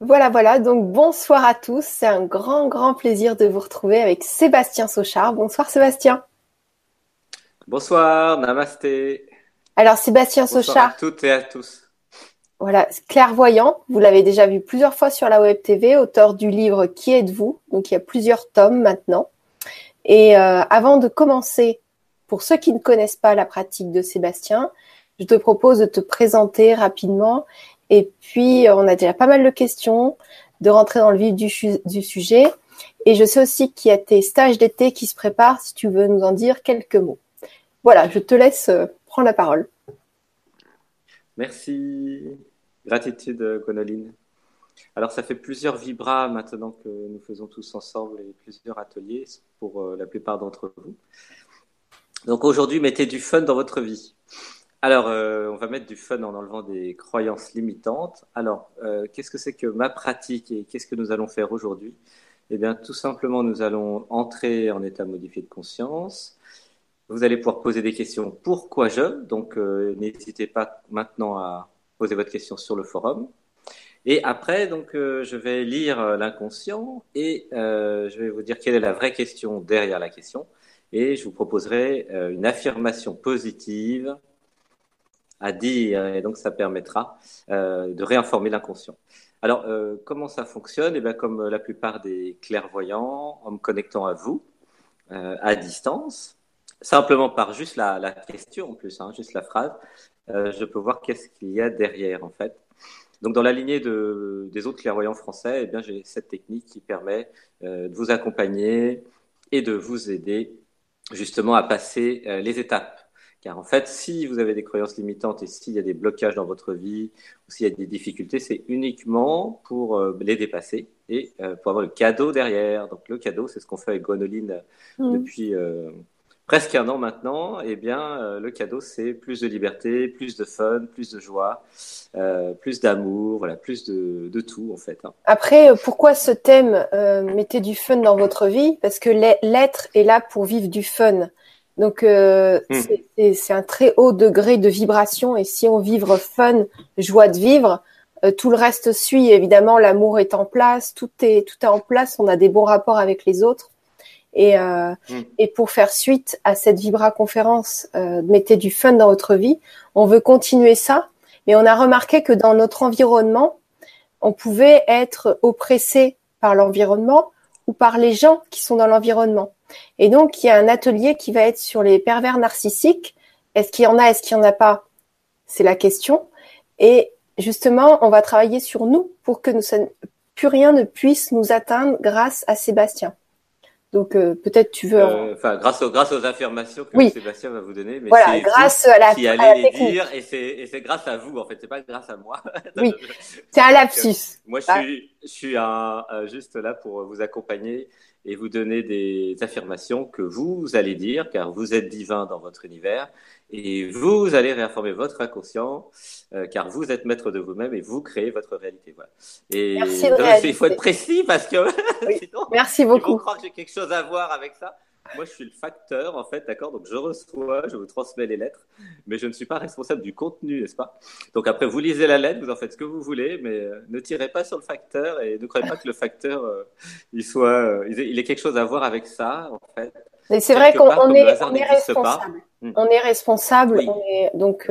Voilà, voilà. Donc bonsoir à tous. C'est un grand, grand plaisir de vous retrouver avec Sébastien Sauchard. Bonsoir Sébastien. Bonsoir, namasté. Alors Sébastien bonsoir Sauchard. à toutes et à tous. Voilà, clairvoyant. Vous l'avez déjà vu plusieurs fois sur la web TV, auteur du livre Qui êtes-vous? Donc il y a plusieurs tomes maintenant. Et euh, avant de commencer, pour ceux qui ne connaissent pas la pratique de Sébastien, je te propose de te présenter rapidement et puis, on a déjà pas mal de questions, de rentrer dans le vif du, sujet. Et je sais aussi qu'il y a tes stages d'été qui se préparent, si tu veux nous en dire quelques mots. Voilà, je te laisse euh, prendre la parole. Merci. Gratitude, Gonoline. Alors, ça fait plusieurs vibras maintenant que nous faisons tous ensemble et plusieurs ateliers pour euh, la plupart d'entre vous. Donc aujourd'hui, mettez du fun dans votre vie. Alors, euh, on va mettre du fun en enlevant des croyances limitantes. Alors, euh, qu'est-ce que c'est que ma pratique et qu'est-ce que nous allons faire aujourd'hui? Eh bien, tout simplement, nous allons entrer en état modifié de conscience. Vous allez pouvoir poser des questions. Pourquoi je? Donc, euh, n'hésitez pas maintenant à poser votre question sur le forum. Et après, donc, je vais lire l'inconscient et je vais vous dire quelle est la vraie question derrière la question. Et je vous proposerai une affirmation positive à dire, et donc ça permettra euh, de réinformer l'inconscient. Alors, euh, comment ça fonctionne? Eh bien, comme la plupart des clairvoyants, en me connectant à vous, euh, à distance, simplement par juste la, question en plus, hein, juste la phrase, euh, je peux voir qu'est-ce qu'il y a derrière en fait. Donc, dans la lignée de, des autres clairvoyants français, eh bien, j'ai cette technique qui permet euh, de vous accompagner et de vous aider justement à passer les étapes car en fait, si vous avez des croyances limitantes et s'il y a des blocages dans votre vie ou s'il y a des difficultés, c'est uniquement pour euh, les dépasser et euh, pour avoir le cadeau derrière. Donc le cadeau, c'est ce qu'on fait avec Gwenoline mmh. depuis euh, presque un an maintenant. Eh bien, le cadeau, c'est plus de liberté, plus de fun, plus de joie, plus d'amour, voilà, plus de, de, tout en fait. Hein. Après, pourquoi ce thème mettez du fun dans votre vie? Parce que l'être est là pour vivre du fun. Donc euh, hmm. c'est un très haut degré de vibration et si on vivre fun, joie de vivre, euh, tout le reste suit. Évidemment, l'amour est en place, tout est tout est en place. On a des bons rapports avec les autres. Et, euh, hmm. et pour faire suite à cette Vibra conférence, euh, mettez du fun dans votre vie. On veut continuer ça, mais on a remarqué que dans notre environnement, on pouvait être oppressé par l'environnement ou par les gens qui sont dans l'environnement. Et donc, il y a un atelier qui va être sur les pervers narcissiques. Est-ce qu'il y en a, est-ce qu'il n'y en a pas? C'est la question. Et justement, on va travailler sur nous pour que nous, plus rien ne puisse nous atteindre grâce à Sébastien. Donc euh, peut-être tu veux. Euh, enfin, grâce aux grâce aux affirmations que Sébastien va vous donner, mais voilà, grâce à la. Qui allez les dire et c'est et c'est grâce à vous en fait, c'est pas grâce à moi. oui, c'est un lapsus. Moi, je suis je suis un, juste là pour vous accompagner et vous donner des affirmations que vous allez dire, car vous êtes divin dans votre univers, et vous allez réinformer votre inconscient, euh, car vous êtes maître de vous-même et vous créez votre réalité. Voilà. Et Merci il faut être précis parce que sinon, Merci beaucoup. Ils croire que j'ai quelque chose à voir avec ça. Moi, je suis le facteur, en fait, d'accord Donc, je reçois, je vous transmets les lettres, mais je ne suis pas responsable du contenu, n'est-ce pas? Donc, après, vous lisez la lettre, vous en faites ce que vous voulez, mais euh, ne tirez pas sur le facteur et ne croyez pas que le facteur, euh, il soit, euh, il ait quelque chose à voir avec ça, en fait. Mais c'est vrai qu'on est, on est responsable. Hmm. On est responsable, on est, donc,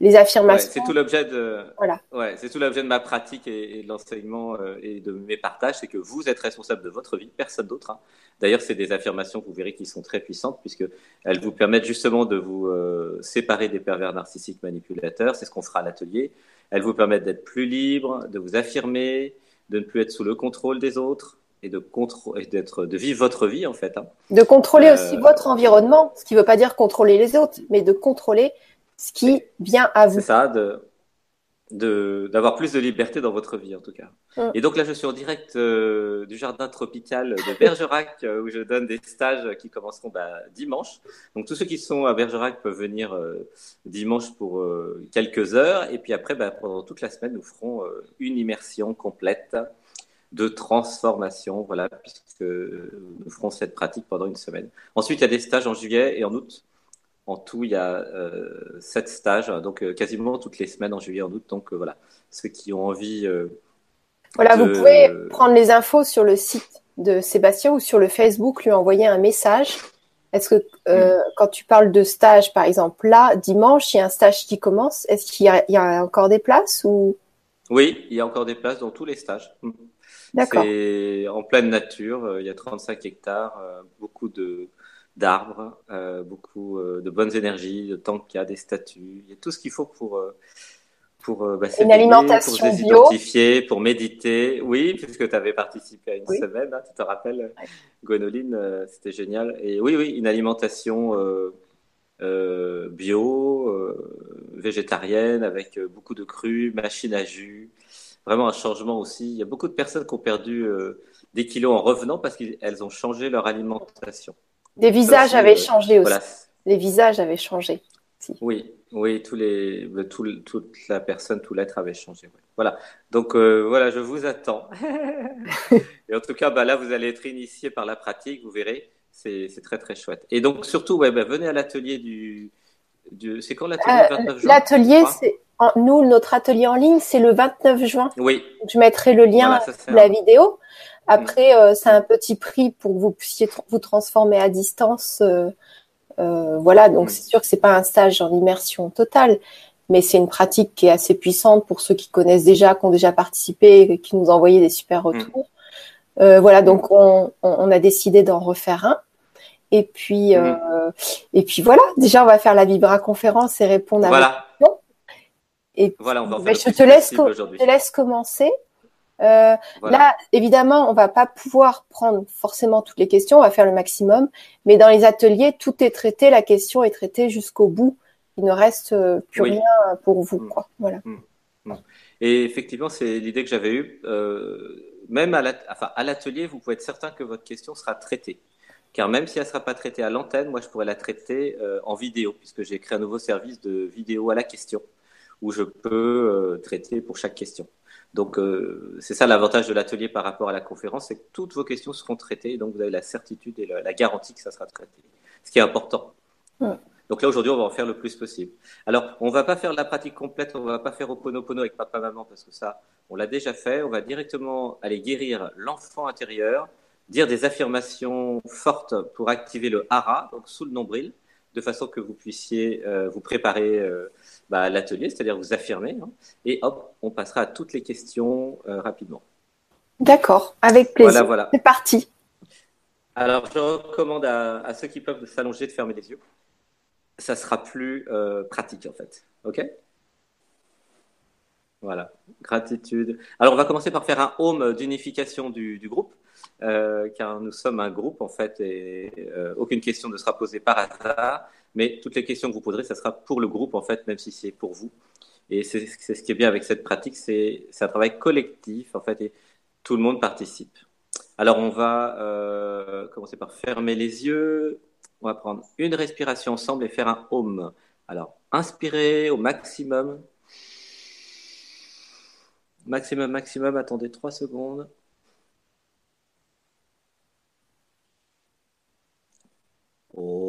les affirmations. c'est tout l'objet de. Voilà. Ouais, c'est tout l'objet de ma pratique et, de l'enseignement euh, et de mes partages, c'est que vous êtes responsable de votre vie, personne d'autre. Hein. D'ailleurs, c'est des affirmations que vous verrez qui sont très puissantes puisque elles vous permettent justement de vous euh, séparer des pervers narcissiques manipulateurs. C'est ce qu'on fera à l'atelier. Elles vous permettent d'être plus libre, de vous affirmer, de ne plus être sous le contrôle des autres et de et d'être de vivre votre vie en fait. Hein. De contrôler aussi euh, votre environnement, ce qui ne veut pas dire contrôler les autres, mais de contrôler ce qui vient à vous. C'est ça, de, d'avoir plus de liberté dans votre vie en tout cas. Mm. Et donc là, je suis en direct euh, du jardin tropical de Bergerac euh, où je donne des stages qui commenceront bah, dimanche. Donc tous ceux qui sont à Bergerac peuvent venir euh, dimanche pour quelques heures et puis après, bah, pendant toute la semaine, nous ferons une immersion complète de transformation, voilà, puisque nous ferons cette pratique pendant une semaine. Ensuite, il y a des stages en juillet et en août en tout, il y a euh, sept stages, donc euh, quasiment toutes les semaines en juillet, en août. Donc euh, voilà, ceux qui ont envie Voilà, vous pouvez prendre les infos sur le site de Sébastien ou sur le Facebook, lui envoyer un message. Est-ce que euh, quand tu parles de stage, par exemple, là, dimanche, il y a un stage qui commence. Est-ce qu'il y, a encore des places ou? Oui, il y a encore des places dans tous les stages. D'accord. C'est en pleine nature. Il y a 35 hectares, beaucoup de d'arbres, beaucoup de bonnes énergies, de temps qu'il y a des statues. Il y a tout ce qu'il faut pour pour euh, bah, une alimentation pour pour méditer. Oui, puisque tu avais participé à une semaine, hein, tu te rappelles, Gwenoline, euh, c'était génial. Et oui, oui, une alimentation euh, bio, végétarienne, avec beaucoup de crues, machine à jus. Vraiment un changement aussi. Il y a beaucoup de personnes qui ont perdu des kilos en revenant parce qu'elles ont changé leur alimentation. Des visages avaient changé aussi. Les visages avaient changé. Oui, oui, tous les, tout, toute la personne, tout l'être avait changé. Voilà. Donc euh, voilà, je vous attends. et en tout cas, bah, là, vous allez être initié par la pratique, vous verrez. C'est très très chouette. Et donc surtout, ouais, bah, venez à l'atelier du, du... C'est quand l'atelier 29 euh, juin L'atelier, c'est nous, notre atelier en ligne, c'est le 29 juin. Oui. Je mettrai le lien sous la vidéo. Après, euh, c'est un petit prix pour que vous puissiez vous transformer à distance. Euh, voilà, donc c'est sûr que c'est pas un stage en immersion totale, mais c'est une pratique qui est assez puissante pour ceux qui connaissent déjà, qui ont déjà participé, et qui nous envoyé des super mm. retours. Euh, voilà, donc on, a décidé d'en refaire un. Et puis, mm. euh, et puis voilà. Déjà, on va faire la Vibra conférence et répondre à voilà. vos questions. Et voilà, on va ben, je te laisse, je te laisse commencer. Euh, là, évidemment, on va pas pouvoir prendre forcément toutes les questions, on va faire le maximum, mais dans les ateliers, tout est traité, la question est traitée jusqu'au bout. Il ne reste euh, plus rien pour vous, mm. quoi. Voilà. Mm. Mm. Et effectivement, c'est l'idée que j'avais eue. Euh, même à l'atelier, vous pouvez être certain que votre question sera traitée. Car même si elle ne sera pas traitée à l'antenne, moi, je pourrais la traiter en vidéo, puisque j'ai créé un nouveau service de vidéo à la question, où je peux traiter pour chaque question. Donc, euh, c'est ça l'avantage de l'atelier par rapport à la conférence, c'est que toutes vos questions seront traitées, donc vous avez la certitude et la, garantie que ça sera traité, ce qui est important. Donc là, aujourd'hui, on va en faire le plus possible. Alors, on va pas faire la pratique complète, on va pas faire Oponopono avec papa-maman, parce que ça, on l'a déjà fait. On va directement aller guérir l'enfant intérieur, dire des affirmations fortes pour activer le hara, donc sous le nombril, de façon que vous puissiez euh, vous préparer euh, bah, l'atelier, c'est-à-dire vous affirmer. Hein, et hop, on passera à toutes les questions euh, rapidement. D'accord, avec plaisir. Voilà, voilà. C'est parti. Alors, je recommande à, ceux qui peuvent s'allonger de fermer les yeux. Ça sera plus pratique, en fait. OK? Voilà, gratitude. Alors, on va commencer par faire un home d'unification du, groupe, euh, car nous sommes un groupe, en fait, et aucune question ne sera posée par hasard. Mais toutes les questions que vous poserez, ça sera pour le groupe, en fait, même si c'est pour vous. Et c'est ce qui est bien avec cette pratique, c'est un travail collectif, en fait, et tout le monde participe. Alors, on va euh, commencer par fermer les yeux. On va prendre une respiration ensemble et faire un home. Alors, inspirez au maximum. Maximum, maximum. Attendez trois secondes. Oh.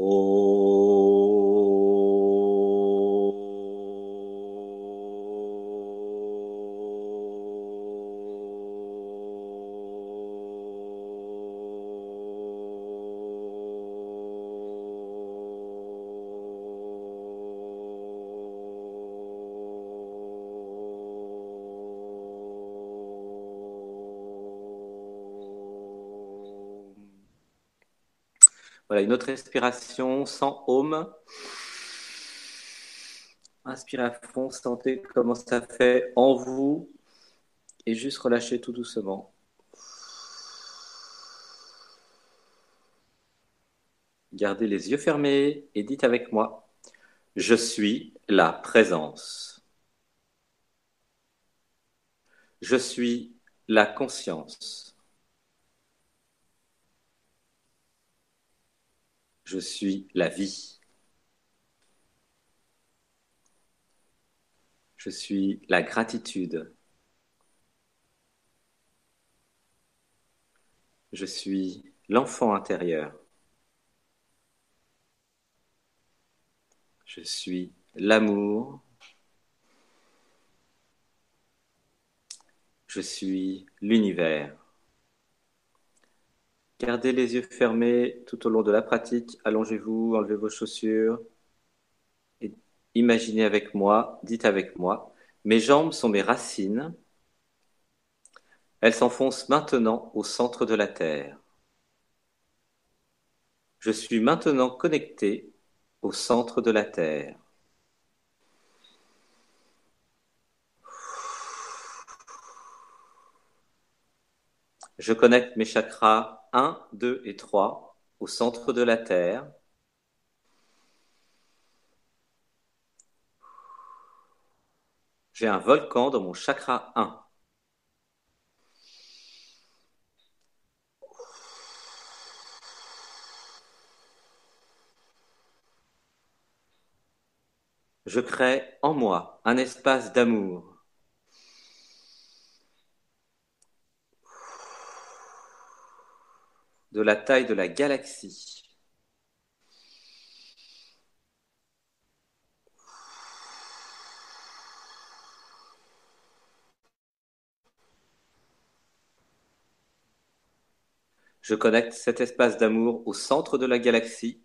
Une autre respiration sans home. Inspirez à fond, sentez comment ça fait en vous? Et juste relâchez tout doucement. Gardez les yeux fermés et dites avec moi, je suis la présence. Je suis la conscience. Je suis la vie. Je suis la gratitude. Je suis l'enfant intérieur. Je suis l'amour. Je suis l'univers. Gardez les yeux fermés tout au long de la pratique. Allongez-vous, enlevez vos chaussures. Imaginez avec moi, dites avec moi, mes jambes sont mes racines. Elles s'enfoncent maintenant au centre de la Terre. Je suis maintenant connecté au centre de la Terre. Je connecte mes chakras 1, 2 et 3 au centre de la Terre. J'ai un volcan dans mon chakra 1. Je crée en moi un espace d'amour. De la taille de la galaxie. Je connecte cet espace d'amour au centre de la galaxie.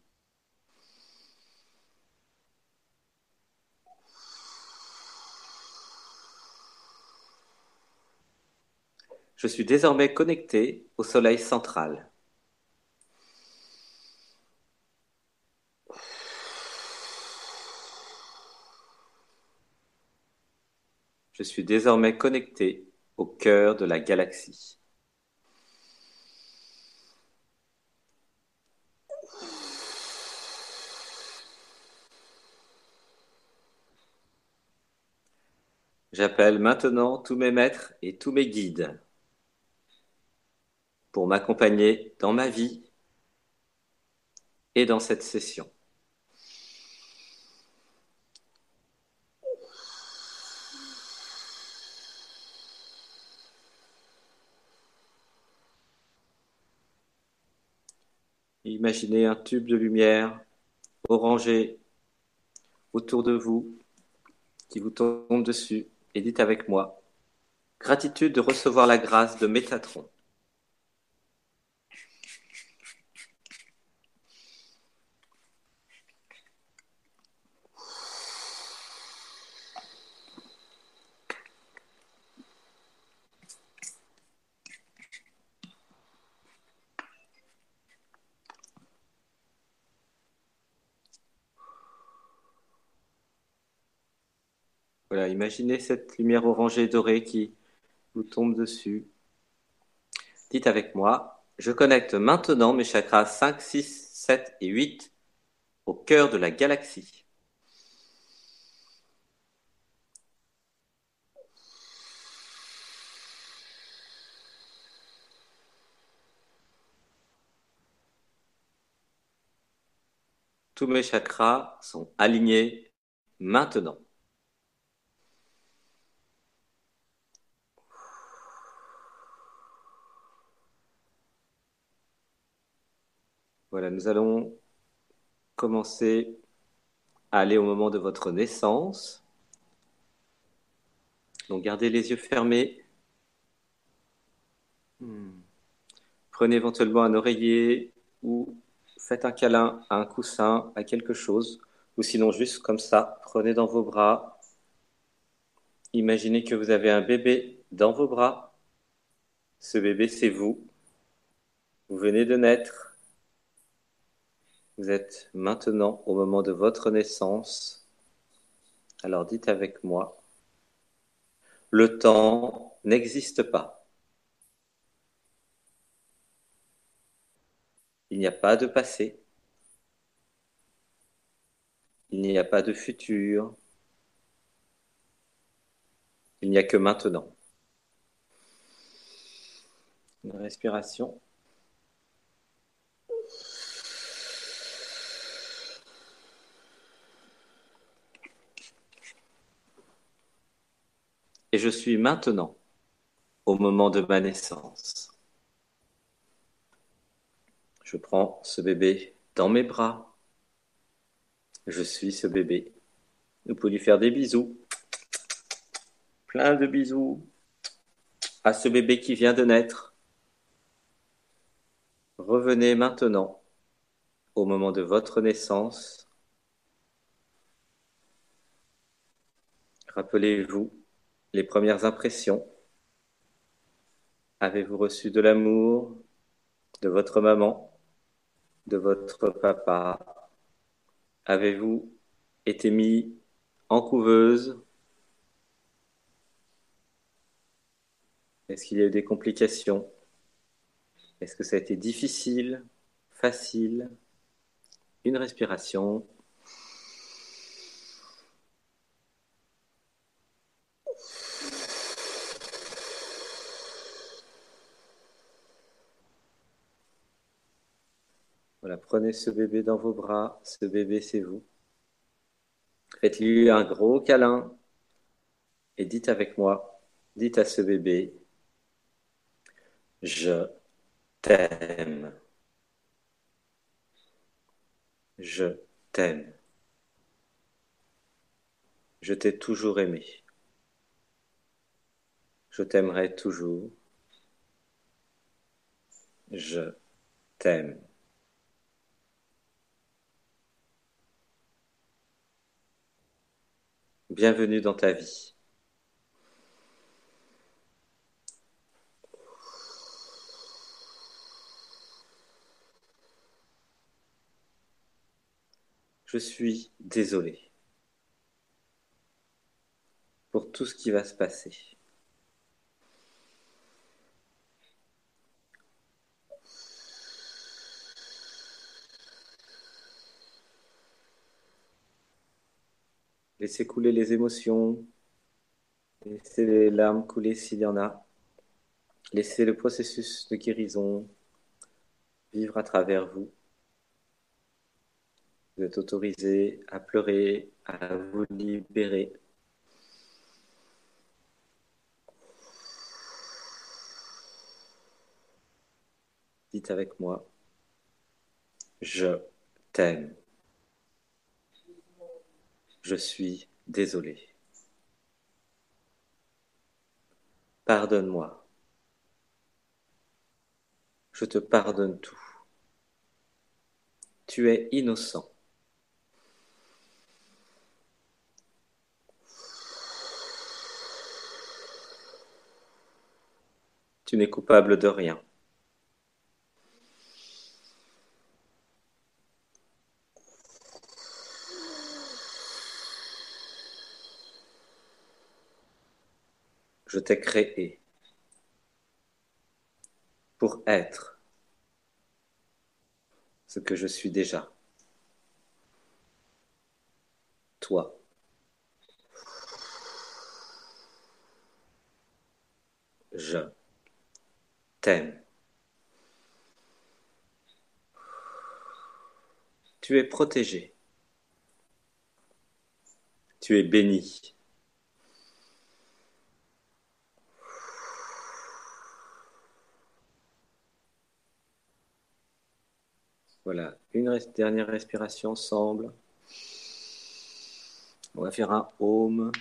Je suis désormais connecté au Soleil central. Je suis désormais connecté au cœur de la galaxie. J'appelle maintenant tous mes maîtres et tous mes guides pour m'accompagner dans ma vie et dans cette session. Imaginez un tube de lumière orangé autour de vous qui vous tombe dessus et dites avec moi Gratitude de recevoir la grâce de Métatron. Voilà, imaginez cette lumière orangée dorée qui vous tombe dessus. Dites avec moi, je connecte maintenant mes chakras 5, 6, 7 et 8 au cœur de la galaxie. Tous mes chakras sont alignés maintenant. Voilà, nous allons commencer à aller au moment de votre naissance. Donc gardez les yeux fermés. Hmm. Prenez éventuellement un oreiller ou faites un câlin à un coussin, à quelque chose, ou sinon juste comme ça, prenez dans vos bras. Imaginez que vous avez un bébé dans vos bras. Ce bébé, c'est vous. Vous venez de naître. Vous êtes maintenant au moment de votre naissance. Alors dites avec moi, le temps n'existe pas. Il n'y a pas de passé. Il n'y a pas de futur. Il n'y a que maintenant. Une respiration. Et je suis maintenant au moment de ma naissance. Je prends ce bébé dans mes bras. Je suis ce bébé. Nous pouvons lui faire des bisous. Plein de bisous. à ce bébé qui vient de naître. Revenez maintenant au moment de votre naissance. Rappelez-vous les premières impressions. Avez-vous reçu de l'amour de votre maman, de votre papa? Avez-vous été mis en couveuse? Est-ce qu'il y a eu des complications? Est-ce que ça a été difficile Facile? Une respiration. Prenez ce bébé dans vos bras. Ce bébé, c'est vous. Faites-lui un gros câlin et dites avec moi, dites à ce bébé, je t'aime. Je t'aime. Je t'ai toujours aimé. Je t'aimerai toujours. Je t'aime. Bienvenue dans ta vie. Je suis désolé pour tout ce qui va se passer. Laissez couler les émotions, laissez les larmes couler s'il y en a. Laissez le processus de guérison vivre à travers vous. Vous êtes autorisé à pleurer, à vous libérer. Dites avec moi, je t'aime. Je suis désolé. Pardonne-moi. Je te pardonne tout. Tu es innocent. Tu n'es coupable de rien. Je t'ai créé pour être ce que je suis déjà. Toi. Je t'aime. Tu es protégé. Tu es béni. Voilà, une dernière respiration semble. On va faire un home.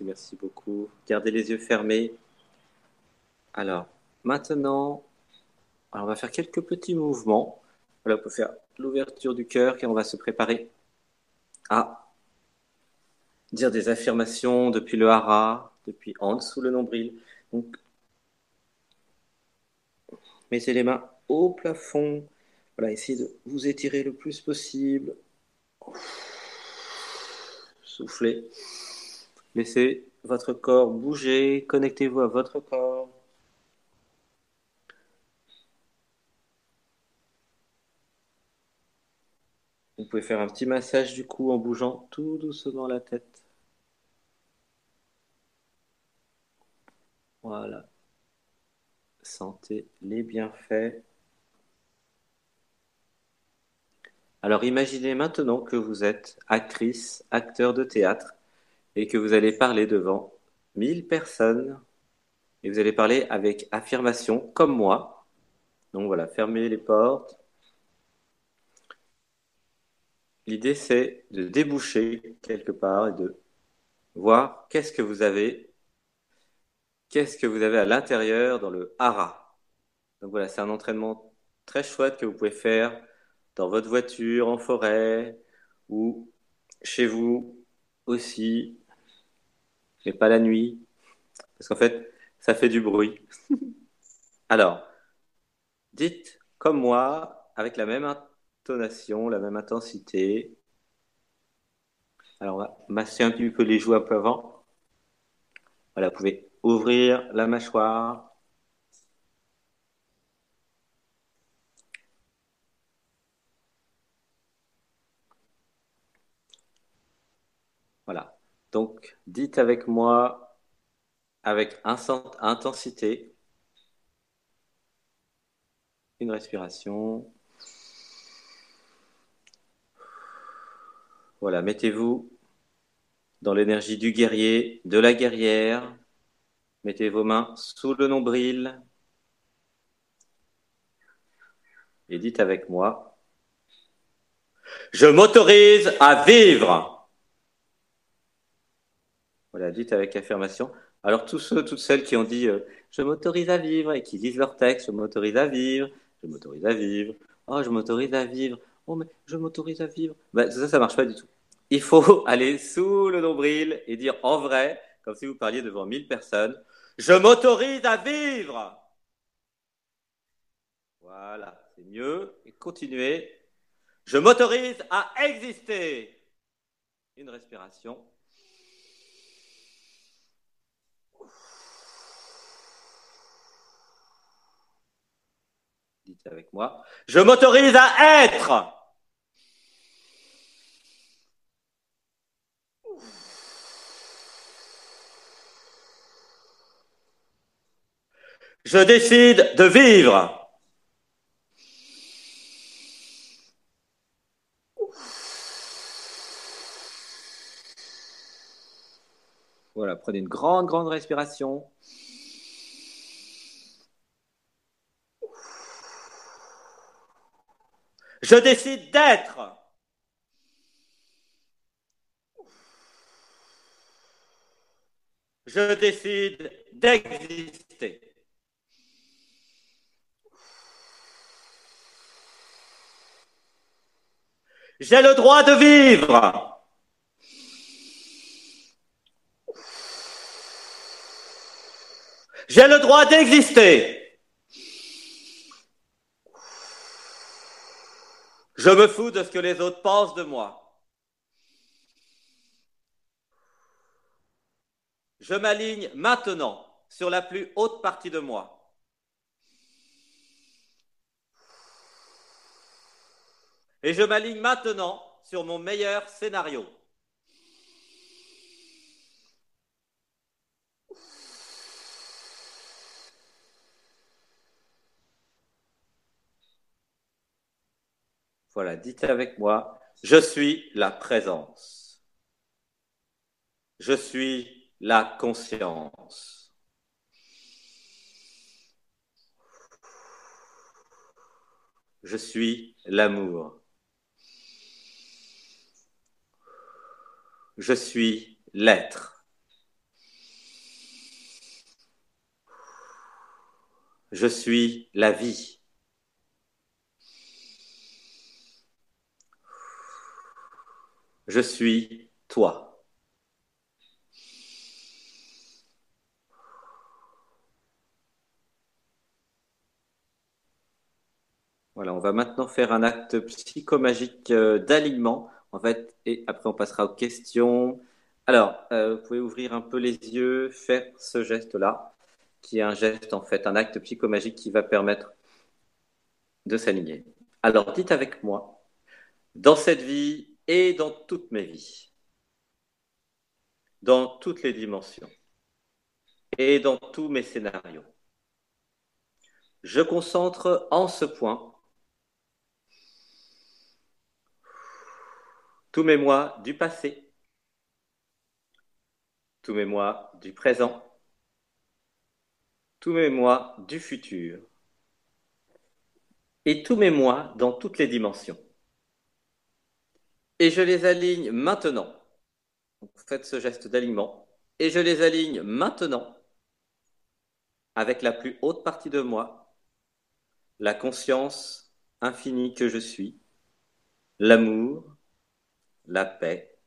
Merci, beaucoup. Gardez les yeux fermés. Alors, maintenant, on va faire quelques petits mouvements. On peut faire l'ouverture du cœur et on va se préparer à dire des affirmations depuis le hara, depuis en dessous le nombril. Donc, mettez les mains au plafond. Voilà, essayez de vous étirer le plus possible. Soufflez. Laissez votre corps bouger. Connectez-vous à votre corps. Vous pouvez faire un petit massage du cou en bougeant tout doucement la tête. Voilà. Sentez les bienfaits. Alors imaginez maintenant que vous êtes actrice, acteur de théâtre et que vous allez parler devant 1000 personnes et vous allez parler avec affirmation comme moi. Donc voilà, fermez les portes. L'idée c'est de déboucher quelque part et de voir qu'est-ce que vous avez qu'est-ce que vous avez à l'intérieur dans le hara. Donc voilà, c'est un entraînement très chouette que vous pouvez faire dans votre voiture, en forêt ou chez vous aussi, mais pas la nuit, parce qu'en fait, ça fait du bruit. Alors, dites comme moi, avec la même intonation, la même intensité. Alors, on va masser un petit peu les joues un peu avant. Voilà, vous pouvez ouvrir la mâchoire, Voilà. Donc, dites avec moi, avec intensité, une respiration. Voilà, mettez-vous dans l'énergie du guerrier, de la guerrière. Mettez vos mains sous le nombril. Et dites avec moi, je m'autorise à vivre. Voilà, dites avec affirmation. Alors tous ceux, toutes celles qui ont dit euh, je m'autorise à vivre et qui lisent leur texte, je m'autorise à vivre, je m'autorise à vivre, oh je m'autorise à vivre, oh mais je m'autorise à vivre. Ben, ça, ça marche pas du tout. Il faut aller sous le nombril et dire en vrai, comme si vous parliez devant mille personnes, je m'autorise à vivre. Voilà, c'est mieux. Et continuez. Je m'autorise à exister. Une respiration. Avec moi. Je m'autorise à être. Je décide de vivre. Voilà, prenez une grande, grande respiration. Je décide d'être. Je décide d'exister. J'ai le droit de vivre. J'ai le droit d'exister. Je me fous de ce que les autres pensent de moi. Je m'aligne maintenant sur la plus haute partie de moi. Et je m'aligne maintenant sur mon meilleur scénario. Voilà, dites avec moi, je suis la présence. Je suis la conscience. Je suis l'amour. Je suis l'être. Je suis la vie. Je suis toi. Voilà, on va maintenant faire un acte psychomagique euh, d'alignement, en fait, et après on passera aux questions. Alors, euh, vous pouvez ouvrir un peu les yeux, faire ce geste-là, qui est un geste, en fait, un acte psychomagique qui va permettre de s'aligner. Alors, dites avec moi, dans cette vie et dans toutes mes vies, dans toutes les dimensions et dans tous mes scénarios. Je concentre en ce point tous mes mois du passé, tous mes mois du présent, tous mes mois du futur et tous mes mois dans toutes les dimensions. Et je les aligne maintenant. faites ce geste d'alignement. Et je les aligne maintenant avec la plus haute partie de moi, la conscience infinie que je suis, l'amour, la paix,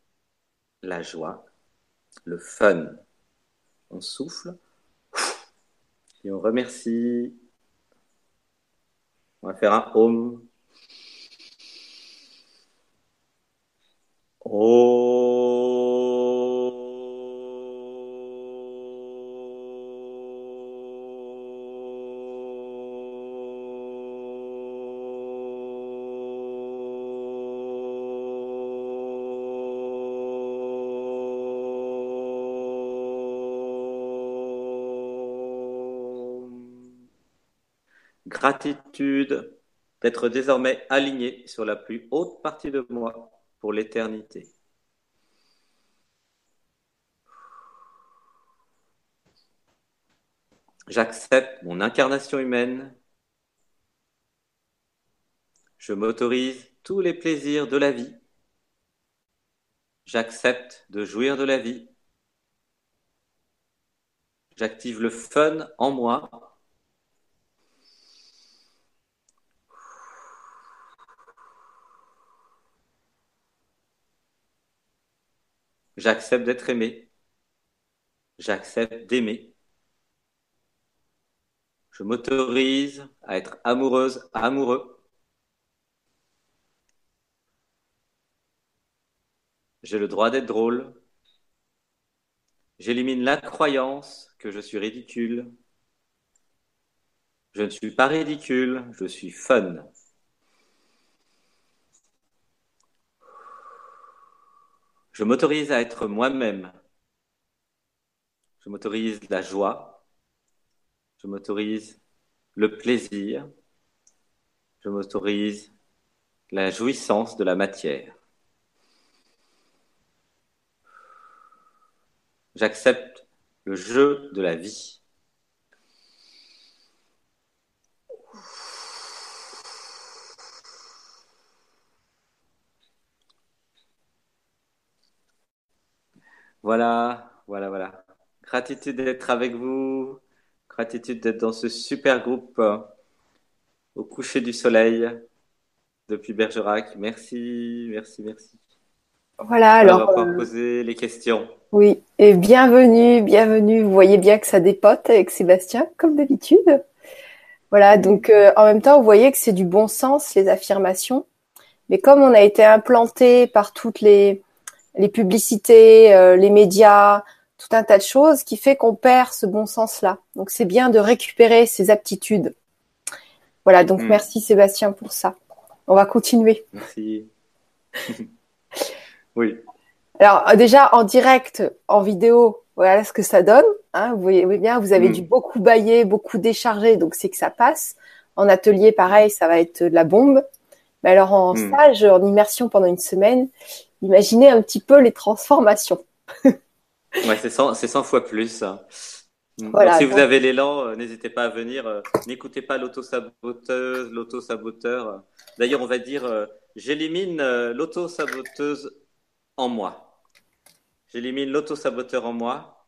la joie, le fun. On souffle et on remercie. On va faire un home. Gratitude d'être désormais aligné sur la plus haute partie de moi pour l'éternité. J'accepte mon incarnation humaine. Je m'autorise tous les plaisirs de la vie. J'accepte de jouir de la vie. J'active le fun en moi J'accepte d'être aimé. J'accepte d'aimer. Je m'autorise à être amoureuse, amoureux. J'ai le droit d'être drôle. J'élimine la croyance que je suis ridicule. Je ne suis pas ridicule, je suis fun. Je m'autorise à être moi-même. Je m'autorise la joie. Je m'autorise le plaisir. Je m'autorise la jouissance de la matière. J'accepte le jeu de la vie. Voilà, voilà, voilà. Gratitude d'être avec vous. Gratitude d'être dans ce super groupe euh, au coucher du soleil depuis Bergerac. Merci, merci, merci. Voilà, alors. On va euh, poser les questions. Oui, et bienvenue, bienvenue. Vous voyez bien que ça dépote avec Sébastien, comme d'habitude. Voilà, donc euh, en même temps, vous voyez que c'est du bon sens, les affirmations. Mais comme on a été implanté par toutes les, les publicités, euh, les médias, tout un tas de choses qui fait qu'on perd ce bon sens-là. Donc c'est bien de récupérer ces aptitudes. Voilà, donc hmm. merci Sébastien pour ça. On va continuer. Merci. oui. Alors euh, déjà en direct, en vidéo, voilà ce que ça donne. Hein. vous voyez bien, vous avez hmm. dû beaucoup bailler, beaucoup décharger, donc c'est que ça passe. En atelier, pareil, ça va être de la bombe. Mais alors en hmm. stage, en immersion pendant une semaine, imaginez un petit peu les transformations. ouais, c'est 100, fois plus. Voilà, si vous avez l'élan, euh, n'hésitez pas à venir. Euh, n'écoutez pas l'auto-saboteuse, l'auto-saboteur. D'ailleurs, on va dire euh, j'élimine l'auto-saboteuse en moi. J'élimine l'auto-saboteur en moi.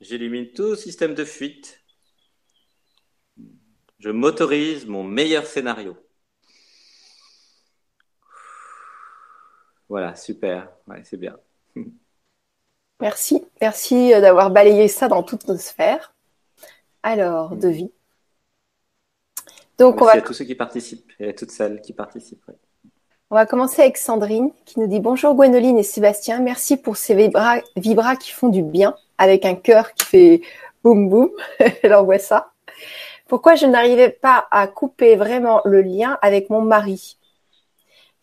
J'élimine tout système de fuite. Je m'autorise mon meilleur scénario. Voilà, super. Ouais, c'est bien. Merci. Merci euh, d'avoir balayé ça dans toutes nos sphères. Alors, mm. de vie. Donc, Merci on va... à tous ceux qui participent et à toutes celles qui participent. On va commencer avec Sandrine qui nous dit Bonjour Gwénoline et Sébastien, merci pour ces vibras, vibras qui font du bien avec un cœur qui fait boum boum. Elle envoie ça. Pourquoi je n'arrivais pas à couper vraiment le lien avec mon mari?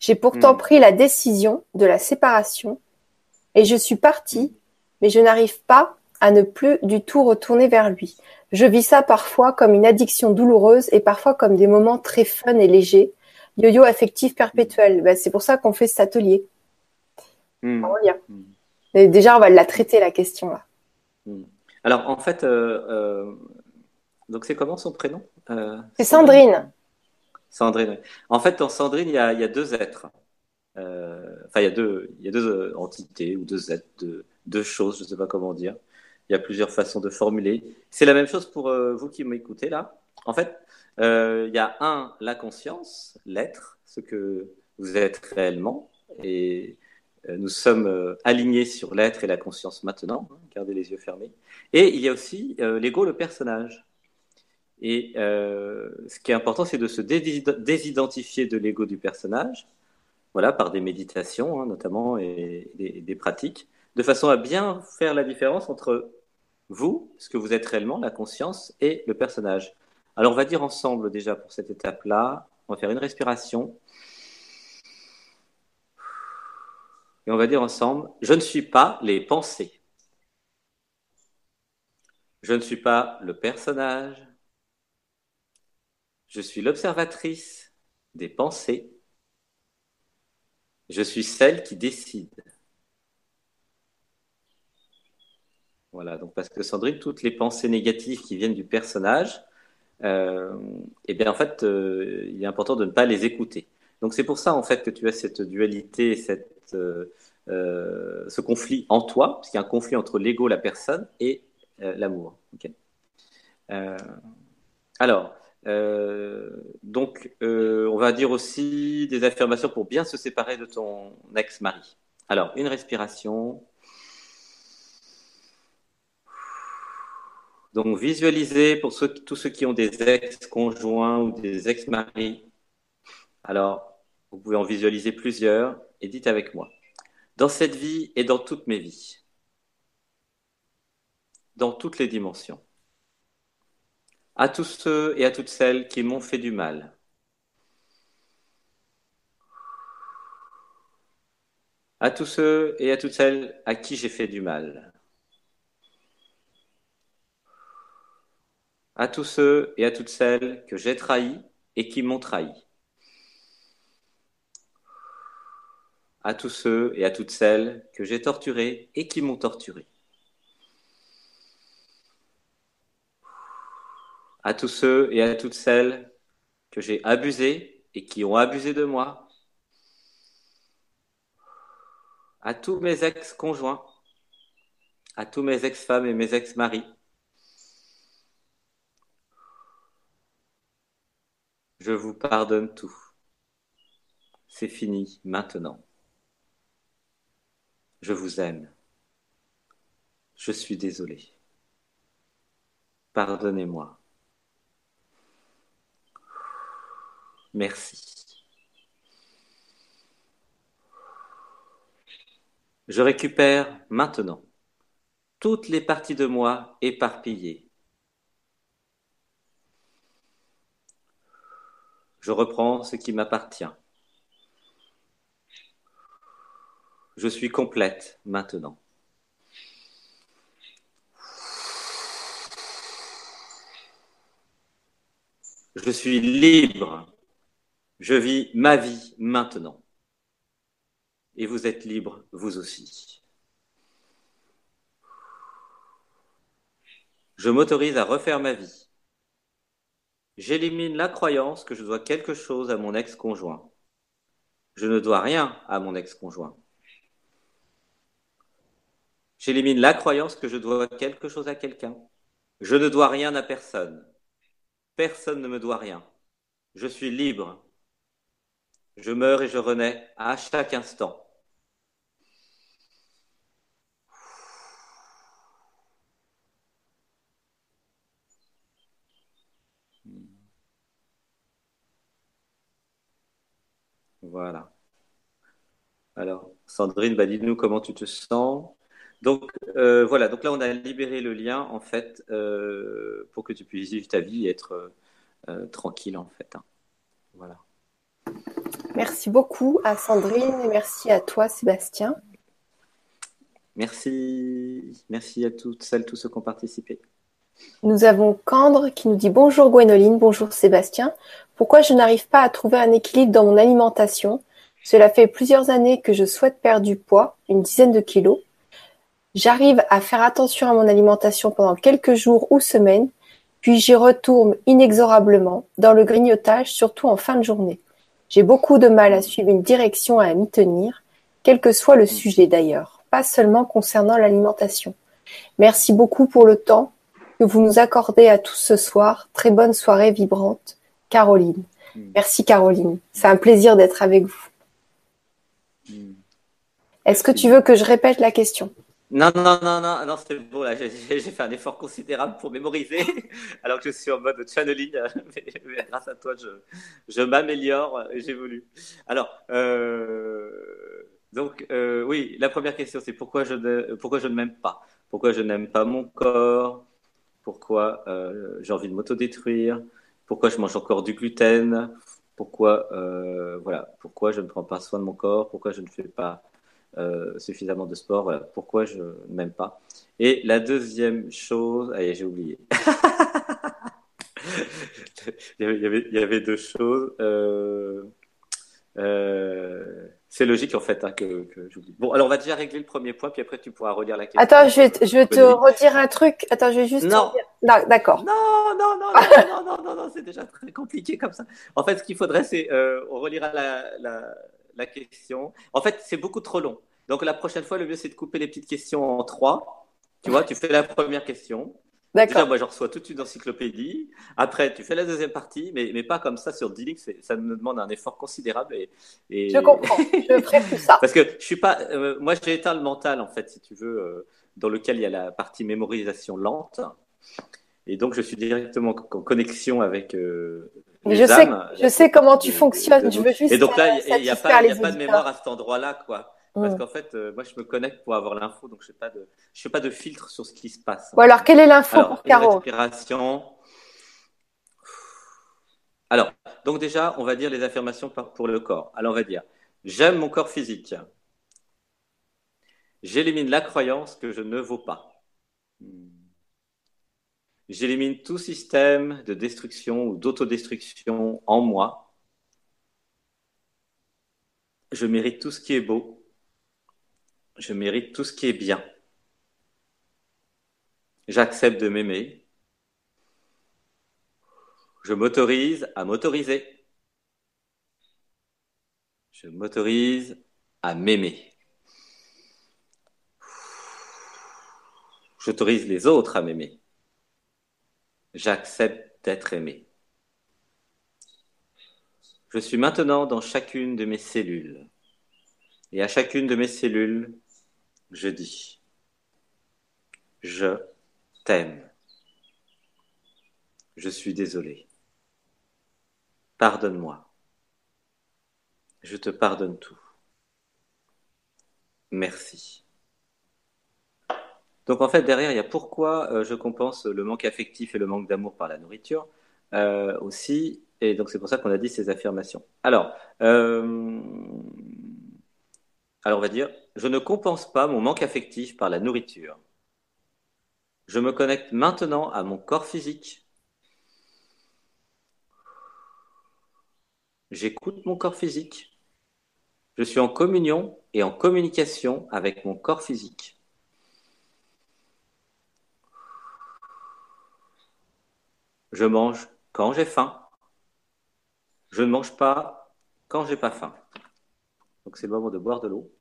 J'ai pourtant hmm. pris la décision de la séparation et je suis partie, mais je n'arrive pas à ne plus du tout retourner vers lui. Je vis ça parfois comme une addiction douloureuse et parfois comme des moments très fun et légers. Yo-yo affectif perpétuel. Ben, c'est pour ça qu'on fait cet atelier. Hmm. Hmm. déjà, on va la traiter la question là. Alors en fait, euh, euh, donc c'est comment son prénom? Euh, C'est Sandrine. Sandrine. En fait, en Sandrine, il y a, deux êtres. Enfin, il y a deux, deux entités ou deux êtres, deux, choses, je ne sais pas comment dire. Il y a plusieurs façons de formuler. C'est la même chose pour vous qui m'écoutez là. En fait, il y a un, la conscience, l'être, ce que vous êtes réellement. Et euh, nous sommes euh, alignés sur l'être et la conscience maintenant, hein, gardez les yeux fermés. Et il y a aussi euh, l'ego, le personnage. Et ce qui est important, c'est de se désidentifier de l'ego du personnage, voilà, par des méditations hein, notamment et des, pratiques, de façon à bien faire la différence entre vous, ce que vous êtes réellement, la conscience, et le personnage. Alors on va dire ensemble déjà pour cette étape-là, on va faire une respiration Et on va dire ensemble, je ne suis pas les pensées. Je ne suis pas le personnage. Je suis l'observatrice des pensées. Je suis celle qui décide. Voilà, donc parce que Sandrine, toutes les pensées négatives qui viennent du personnage, euh, eh bien en fait, euh, il est important de ne pas les écouter. Donc c'est pour ça en fait que tu as cette dualité, cette euh, ce conflit en toi, parce qu'il y a un conflit entre l'ego, la personne, et l'amour. alors, donc, on va dire aussi des affirmations pour bien se séparer de ton ex-mari. Alors, une respiration. Donc, visualisez pour tous ceux qui ont des ex-conjoints ou des ex-maris. Alors, vous pouvez en visualiser plusieurs et dites avec moi. Dans cette vie et dans toutes mes vies, dans toutes les dimensions, à tous ceux et à toutes celles qui m'ont fait du mal, à tous ceux et à toutes celles à qui j'ai fait du mal, à tous ceux et à toutes celles que j'ai trahis et qui m'ont trahi. à tous ceux et à toutes celles que j'ai torturés et qui m'ont torturé. À tous ceux et à toutes celles que j'ai abusés et qui ont abusé de moi. À tous mes ex-conjoints, à tous mes ex-femmes et mes ex-maris. Je vous pardonne tout. C'est fini maintenant. Je vous aime. Je suis désolé. Pardonnez-moi. Merci. Je récupère maintenant toutes les parties de moi éparpillées. Je reprends ce qui m'appartient. Je suis complète maintenant. Je suis libre. Je vis ma vie maintenant. Et vous êtes libre, vous aussi. Je m'autorise à refaire ma vie. J'élimine la croyance que je dois quelque chose à mon ex-conjoint. Je ne dois rien à mon ex-conjoint. J'élimine la croyance que je dois quelque chose à quelqu'un. Je ne dois rien à personne. Personne ne me doit rien. Je suis libre. Je meurs et je renais à chaque instant. Voilà. Alors, Sandrine, bah, dis-nous comment tu te sens. Donc euh, voilà, donc là on a libéré le lien en fait euh, pour que tu puisses vivre ta vie et être euh, tranquille en fait. Hein. Voilà. Merci beaucoup à Sandrine et merci à toi, Sébastien. Merci. Merci à toutes celles, tous ceux qui ont participé. Nous avons Candre qui nous dit bonjour Gwénoline, bonjour Sébastien. Pourquoi je n'arrive pas à trouver un équilibre dans mon alimentation? Cela fait plusieurs années que je souhaite perdre du poids, une dizaine de kilos. J'arrive à faire attention à mon alimentation pendant quelques jours ou semaines, puis j'y retourne inexorablement dans le grignotage, surtout en fin de journée. J'ai beaucoup de mal à suivre une direction et à m'y tenir, quel que soit le sujet d'ailleurs, pas seulement concernant l'alimentation. Merci beaucoup pour le temps que vous nous accordez à tous ce soir. Très bonne soirée vibrante. Caroline. Hmm. Merci Caroline. C'est un plaisir d'être avec vous. Hmm. Est-ce que tu veux que je répète la question? Non, non, non, non, non, c'était bon. Là, j'ai fait un effort considérable pour mémoriser, alors que je suis en mode channeling. Mais, grâce à toi, je, je m'améliore et j'évolue. Alors, euh, donc, euh, oui, la première question, c'est pourquoi je ne, pourquoi je ne m'aime pas? Pourquoi je n'aime pas mon corps? Pourquoi euh, j'ai envie de m'autodétruire? Pourquoi je mange encore du gluten? Pourquoi, voilà, pourquoi je ne prends pas soin de mon corps? Pourquoi je ne fais pas euh, suffisamment de sport. Voilà pourquoi je ne m'aime pas? Et la deuxième chose, allez, j'ai oublié. il, y avait, il, y avait, deux choses. Euh, euh, c'est logique en fait hein, que, que j'oublie. Bon, alors on va déjà régler le premier point, puis après tu pourras redire la question. Attends, je vais, je vais te redire un truc. Attends, je vais juste. Non. D'accord. Non, non, non, non, non, non, non, non, c'est déjà très compliqué comme ça. En fait, ce qu'il faudrait, c'est euh, on relira la, la, la question. En fait, c'est beaucoup trop long. Donc la prochaine fois, le mieux, c'est de couper les petites questions en trois. Tu vois, tu fais la première question. D'accord. moi, je reçois toute une encyclopédie. Après, tu fais la deuxième partie, mais, mais pas comme ça sur 10 lignes. Ça me demande un effort considérable. Et, Je comprends. Je ferai tout ça. Parce que je suis pas. Euh, moi, j'ai éteint le mental, en fait, si tu veux, euh, dans lequel il y a la partie mémorisation lente. Et donc, je suis directement en connexion avec euh, je sais, je sais comment tu fonctionnes. Je veux juste et donc là, il n'y a, pas, a pas de mémoire à cet endroit-là, quoi. Parce mm. qu'en fait, euh, moi, je me connecte pour avoir l'info, donc je ne fais, fais, pas de filtre sur ce qui se passe. Bon, alors, quelle est l'info pour Caro? Respiration. Alors, donc déjà, on va dire les affirmations pour le corps. Alors, on va dire, j'aime mon corps physique. J'élimine la croyance que je ne vaux pas. J'élimine tout système de destruction ou d'autodestruction en moi. Je mérite tout ce qui est beau. Je mérite tout ce qui est bien. J'accepte de m'aimer. Je m'autorise à m'autoriser. Je m'autorise à m'aimer. J'autorise les autres à m'aimer. J'accepte d'être aimé. Je suis maintenant dans chacune de mes cellules. Et à chacune de mes cellules, je dis, je t'aime. Je suis désolé. Pardonne-moi. Je te pardonne tout. Merci. Donc en fait, derrière, il y a pourquoi euh, je compense le manque affectif et le manque d'amour par la nourriture euh, aussi. Et donc c'est pour ça qu'on a dit ces affirmations. Alors, euh, alors on va dire, je ne compense pas mon manque affectif par la nourriture. Je me connecte maintenant à mon corps physique. J'écoute mon corps physique. Je suis en communion et en communication avec mon corps physique. Je mange quand j'ai faim. Je ne mange pas quand j'ai pas faim. Donc c'est le moment de boire de l'eau.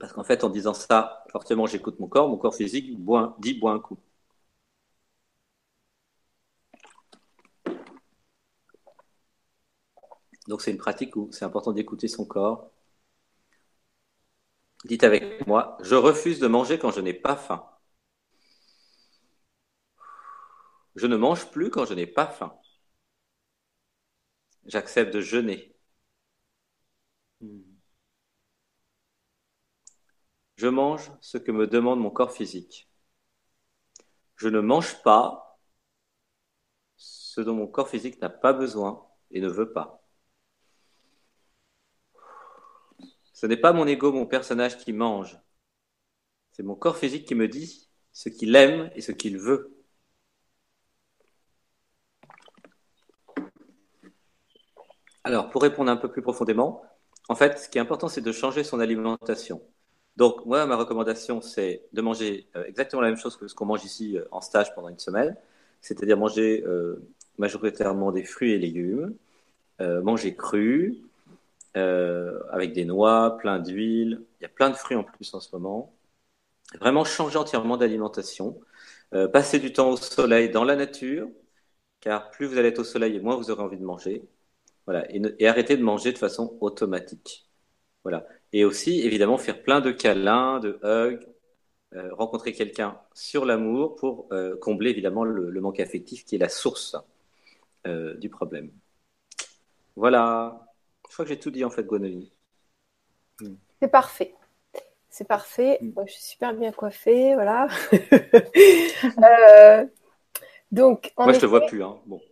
Parce qu'en fait, en disant ça, forcément, j'écoute mon corps, mon corps physique dit bois un coup. Donc c'est une pratique où c'est important d'écouter son corps. Dites avec moi, je refuse de manger quand je n'ai pas faim. Je ne mange plus quand je n'ai pas faim. J'accepte de jeûner. Je mange ce que me demande mon corps physique. Je ne mange pas ce dont mon corps physique n'a pas besoin et ne veut pas. Ce n'est pas mon ego, mon personnage qui mange. C'est mon corps physique qui me dit ce qu'il aime et ce qu'il veut. Alors, pour répondre un peu plus profondément, en fait, ce qui est important, c'est de changer son alimentation. Donc, moi, ma recommandation, c'est de manger euh, exactement la même chose que ce qu'on mange ici euh, en stage pendant une semaine, c'est-à-dire manger euh, majoritairement des fruits et légumes, manger cru, avec des noix, plein d'huile. Il y a plein de fruits en plus en ce moment. Vraiment changer entièrement d'alimentation. passer du temps au soleil dans la nature, car plus vous allez être au soleil moins vous aurez envie de manger. Voilà, et, et arrêter de manger de façon automatique. Voilà. Et aussi, évidemment, faire plein de câlins, de hugs, euh, rencontrer quelqu'un sur l'amour pour euh, combler évidemment le, manque affectif qui est la source euh, du problème. Voilà. Je crois que j'ai tout dit en fait, Gwenoline. Hmm. C'est parfait. C'est parfait. Hmm. je suis super bien coiffée, voilà. donc, Moi, je ne te vois plus. Hein. Bon.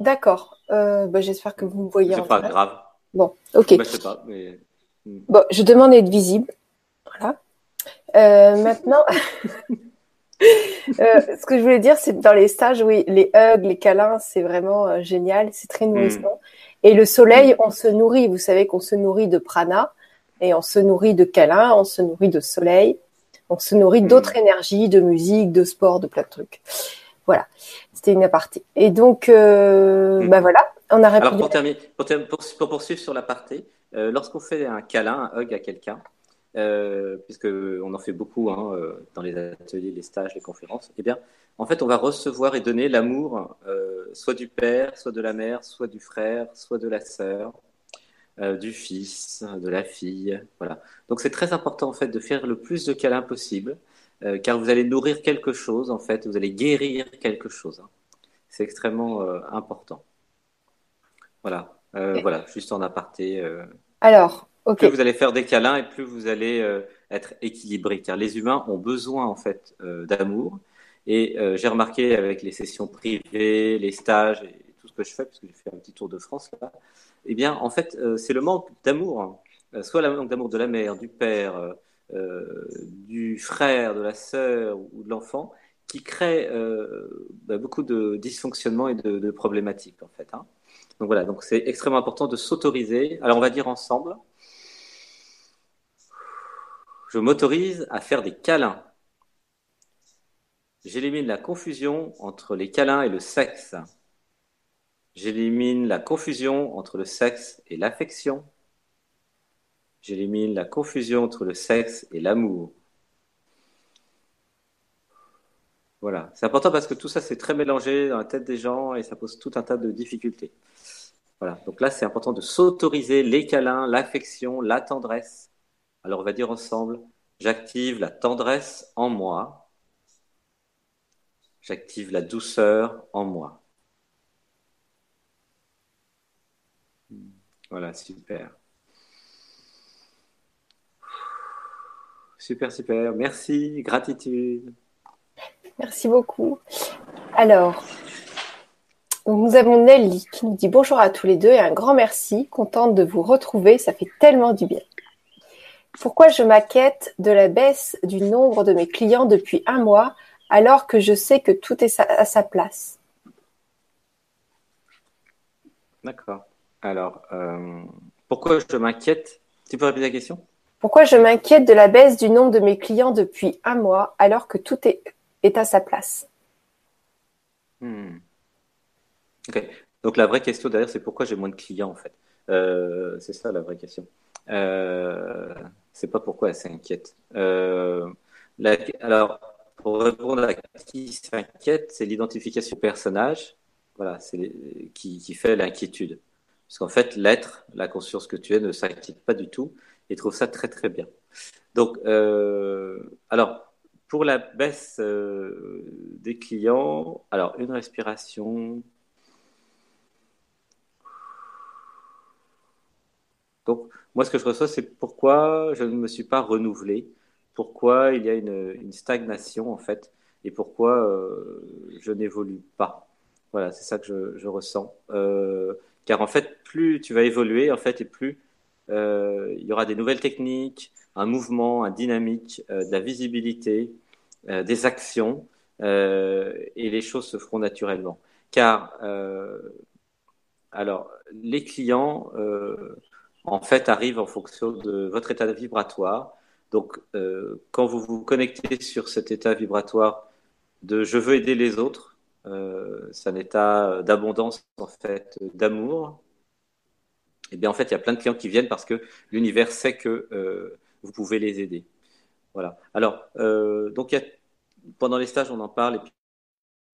D'accord. Bah, j'espère que vous me voyez. C'est pas grave. Bon, ok. Bah, je sais pas, mais. Bon, je demande d'être visible. Voilà. Euh, maintenant, euh, ce que je voulais dire, c'est dans les stages, oui, les hugs, les câlins, c'est vraiment euh, génial, c'est très nourrissant. Mm. Et le soleil, on se nourrit. Vous savez qu'on se nourrit de prana et on se nourrit de câlins, on se nourrit de soleil, on se nourrit mm. d'autres énergies, de musique, de sport, de plein de trucs. Voilà, c'était une aparté. Et donc, mm. bah voilà, on a répondu. Alors pour, terminer, pour, pour poursuivre sur l'aparté, euh, lorsqu'on fait un câlin, un hug à quelqu'un, euh, puisqu'on en fait beaucoup hein, euh, dans les ateliers, les stages, les conférences, eh bien, en fait, on va recevoir et donner l'amour euh, soit du père, soit de la mère, soit du frère, soit de la sœur, du fils, de la fille. Voilà. Donc, c'est très important en fait de faire le plus de câlins possible, car vous allez nourrir quelque chose, en fait, vous allez guérir quelque chose. Hein. C'est extrêmement important. Voilà. voilà, juste en aparté. Alors, Plus vous allez faire des câlins et plus vous allez euh, être équilibré, car les humains ont besoin en fait euh, d'amour. Et euh, j'ai remarqué avec les sessions privées, les stages et tout ce que je fais, parce que j'ai fait un petit tour de France là, eh bien, en fait, c'est le manque d'amour, hein. soit le manque d'amour de la mère, du père, du frère, de la sœur ou de l'enfant, qui crée bah, beaucoup de dysfonctionnements et de, problématiques en fait. Hein. Donc voilà, donc c'est extrêmement important de s'autoriser. Alors on va dire ensemble. Je m'autorise à faire des câlins. J'élimine la confusion entre les câlins et le sexe. J'élimine la confusion entre le sexe et l'affection. J'élimine la confusion entre le sexe et l'amour. Voilà, c'est important parce que tout ça c'est très mélangé dans la tête des gens et ça pose tout un tas de difficultés. Voilà, donc là c'est important de s'autoriser les câlins, l'affection, la tendresse. Alors on va dire ensemble, j'active la tendresse en moi, j'active la douceur en moi. Voilà, super. Super, super. Merci, gratitude. Merci beaucoup. Alors, nous avons Nelly qui nous dit bonjour à tous les deux et un grand merci. Contente de vous retrouver, ça fait tellement du bien. Pourquoi je m'inquiète de la baisse du nombre de mes clients depuis un mois alors que je sais que tout est à sa place? D'accord. Alors, euh, pourquoi je m'inquiète? Tu peux répéter la question? Pourquoi je m'inquiète de la baisse du nombre de mes clients depuis un mois alors que tout est est à sa place? Hmm. Donc la vraie question derrière, c'est pourquoi j'ai moins de clients en fait. Euh, c'est ça la vraie question. Euh, c'est pas pourquoi elle s'inquiète. Euh, alors, pour répondre à qui s'inquiète, c'est l'identification personnage, voilà, qui, qui fait l'inquiétude. Parce qu'en fait, l'être, la conscience que tu es, ne s'inquiète pas du tout et trouve ça très très bien. Donc, alors, pour la baisse euh, des clients, alors une respiration. Donc, moi, ce que je reçois, c'est pourquoi je ne me suis pas renouvelé, pourquoi il y a une, stagnation, en fait, et pourquoi euh, je n'évolue pas. Voilà, c'est ça que je, ressens. Euh, car en fait, plus tu vas évoluer, en fait, et plus euh, il y aura des nouvelles techniques, un mouvement, un dynamique, euh, de la visibilité, euh, des actions, et les choses se feront naturellement. Car alors, les clients, en fait, arrivent en fonction de votre état vibratoire. Donc, quand vous vous connectez sur cet état vibratoire de je veux aider les autres, c'est un état d'abondance, en fait, d'amour, eh bien en fait, il y a plein de clients qui viennent parce que l'univers sait que euh, vous pouvez les aider. Voilà. Alors, euh, donc pendant les stages, on en parle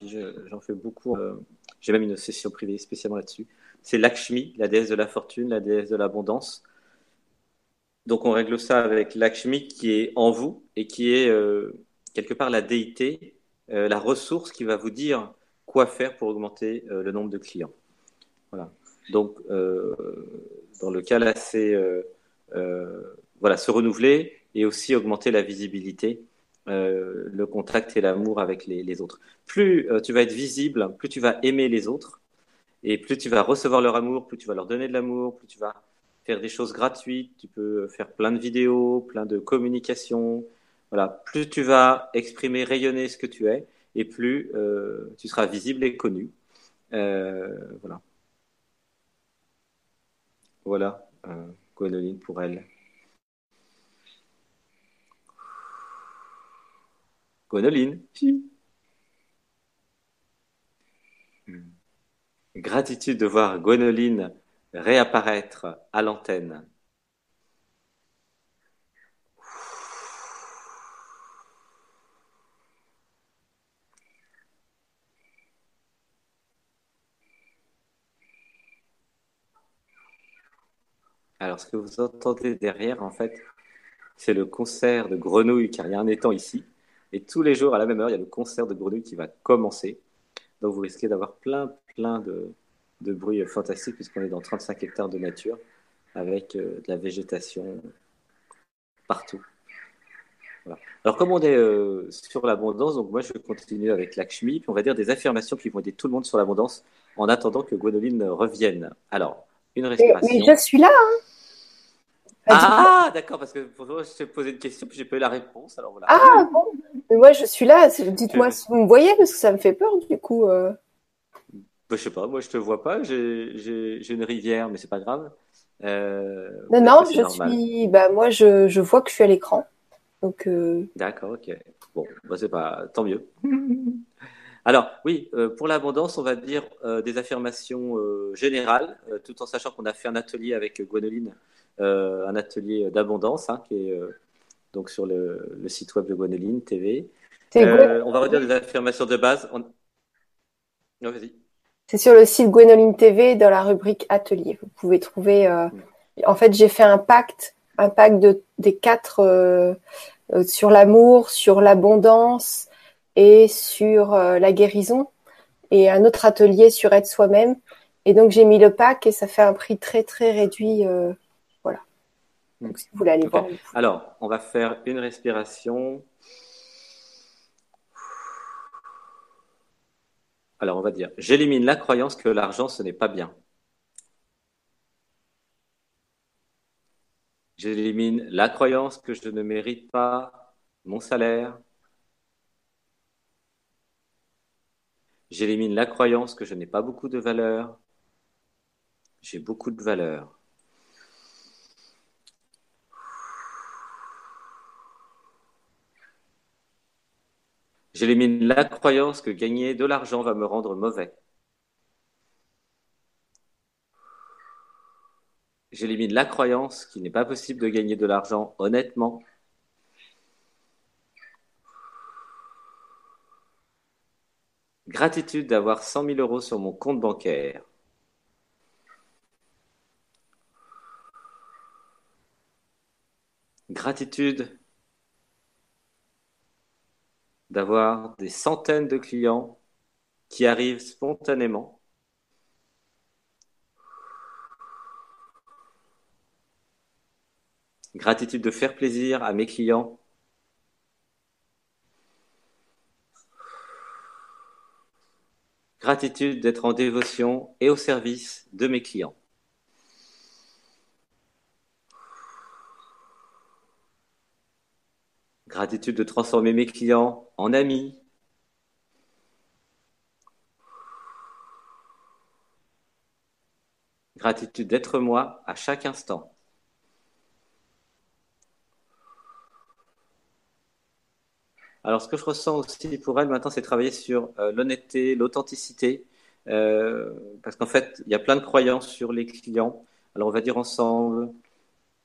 et j'en fais beaucoup. Euh, j'ai même une session privée spécialement là-dessus. C'est Lakshmi, la déesse de la fortune, la déesse de l'abondance. Donc on règle ça avec Lakshmi qui est en vous et qui est quelque part la déité, la ressource qui va vous dire quoi faire pour augmenter le nombre de clients. Voilà. Donc, euh, dans le cas là, c'est euh, euh, voilà, se renouveler et aussi augmenter la visibilité, le contact et l'amour avec les, autres. Plus tu vas être visible, plus tu vas aimer les autres, et plus tu vas recevoir leur amour, plus tu vas leur donner de l'amour, plus tu vas faire des choses gratuites, tu peux faire plein de vidéos, plein de communications. Voilà, plus tu vas exprimer, rayonner ce que tu es, et plus tu seras visible et connu. voilà. Voilà, euh, pour elle. Gwenoline. Hmm. Gratitude de voir Gwenoline réapparaître à l'antenne. Alors, ce que vous entendez derrière, en fait, c'est le concert de grenouilles, car il y a un étang ici. Et tous les jours, à la même heure, il y a le concert de grenouilles qui va commencer. Donc, vous risquez d'avoir plein, plein de, de bruits fantastiques, puisqu'on est dans 35 hectares de nature, avec euh, de la végétation partout. Alors, comme on est euh, sur l'abondance, donc moi, je vais continuer avec Lakshmi, puis on va dire des affirmations qui vont aider tout le monde sur l'abondance en attendant que Gwenoline revienne. Alors, une respiration. Mais je suis là. Hein. Ah, d'accord, parce que pour toi, je t'ai posé une question, puis j'ai pas eu la réponse. Alors voilà. Ah, bon. Mais moi, je suis là. Dites-moi si vous me voyez, parce que ça me fait peur, du coup. Euh... Bah, je sais pas, moi, je te vois pas. J'ai une rivière, mais c'est pas grave. Euh, non, non, je suis. Bah, moi, je, je vois que je suis à l'écran. Donc. Euh... D'accord, ok. Bon, bah, c'est pas. Tant mieux. Alors, oui, euh, pour l'abondance, on va dire euh, des affirmations euh, générales, tout en sachant qu'on a fait un atelier avec Gwenoline euh, un atelier d'abondance hein, qui est euh, donc sur le, site web de Gwenoline TV. Euh, on va redire des affirmations de base. C'est sur le site Gwenoline TV dans la rubrique atelier. Vous pouvez trouver. En fait, j'ai fait un pacte, un pacte de, des quatre sur l'amour, sur l'abondance et sur la guérison, et un autre atelier sur être soi-même. Et donc j'ai mis le pack et ça fait un prix très très réduit donc, si vous voulez aller voir. Alors, on va faire une respiration. Alors, on va dire, j'élimine la croyance que l'argent, ce n'est pas bien. J'élimine la croyance que je ne mérite pas mon salaire. J'élimine la croyance que je n'ai pas beaucoup de valeur. J'ai beaucoup de valeur. J'élimine la croyance que gagner de l'argent va me rendre mauvais. J'élimine la croyance qu'il n'est pas possible de gagner de l'argent honnêtement. Gratitude d'avoir 100 000 euros sur mon compte bancaire. Gratitude d'avoir des centaines de clients qui arrivent spontanément. Gratitude de faire plaisir à mes clients. Gratitude d'être en dévotion et au service de mes clients. Gratitude de transformer mes clients en amis. Gratitude d'être moi à chaque instant. Alors, ce que je ressens aussi pour elle maintenant, c'est travailler sur euh, l'honnêteté, l'authenticité, euh, parce qu'en fait, il y a plein de croyances sur les clients. Alors, on va dire ensemble,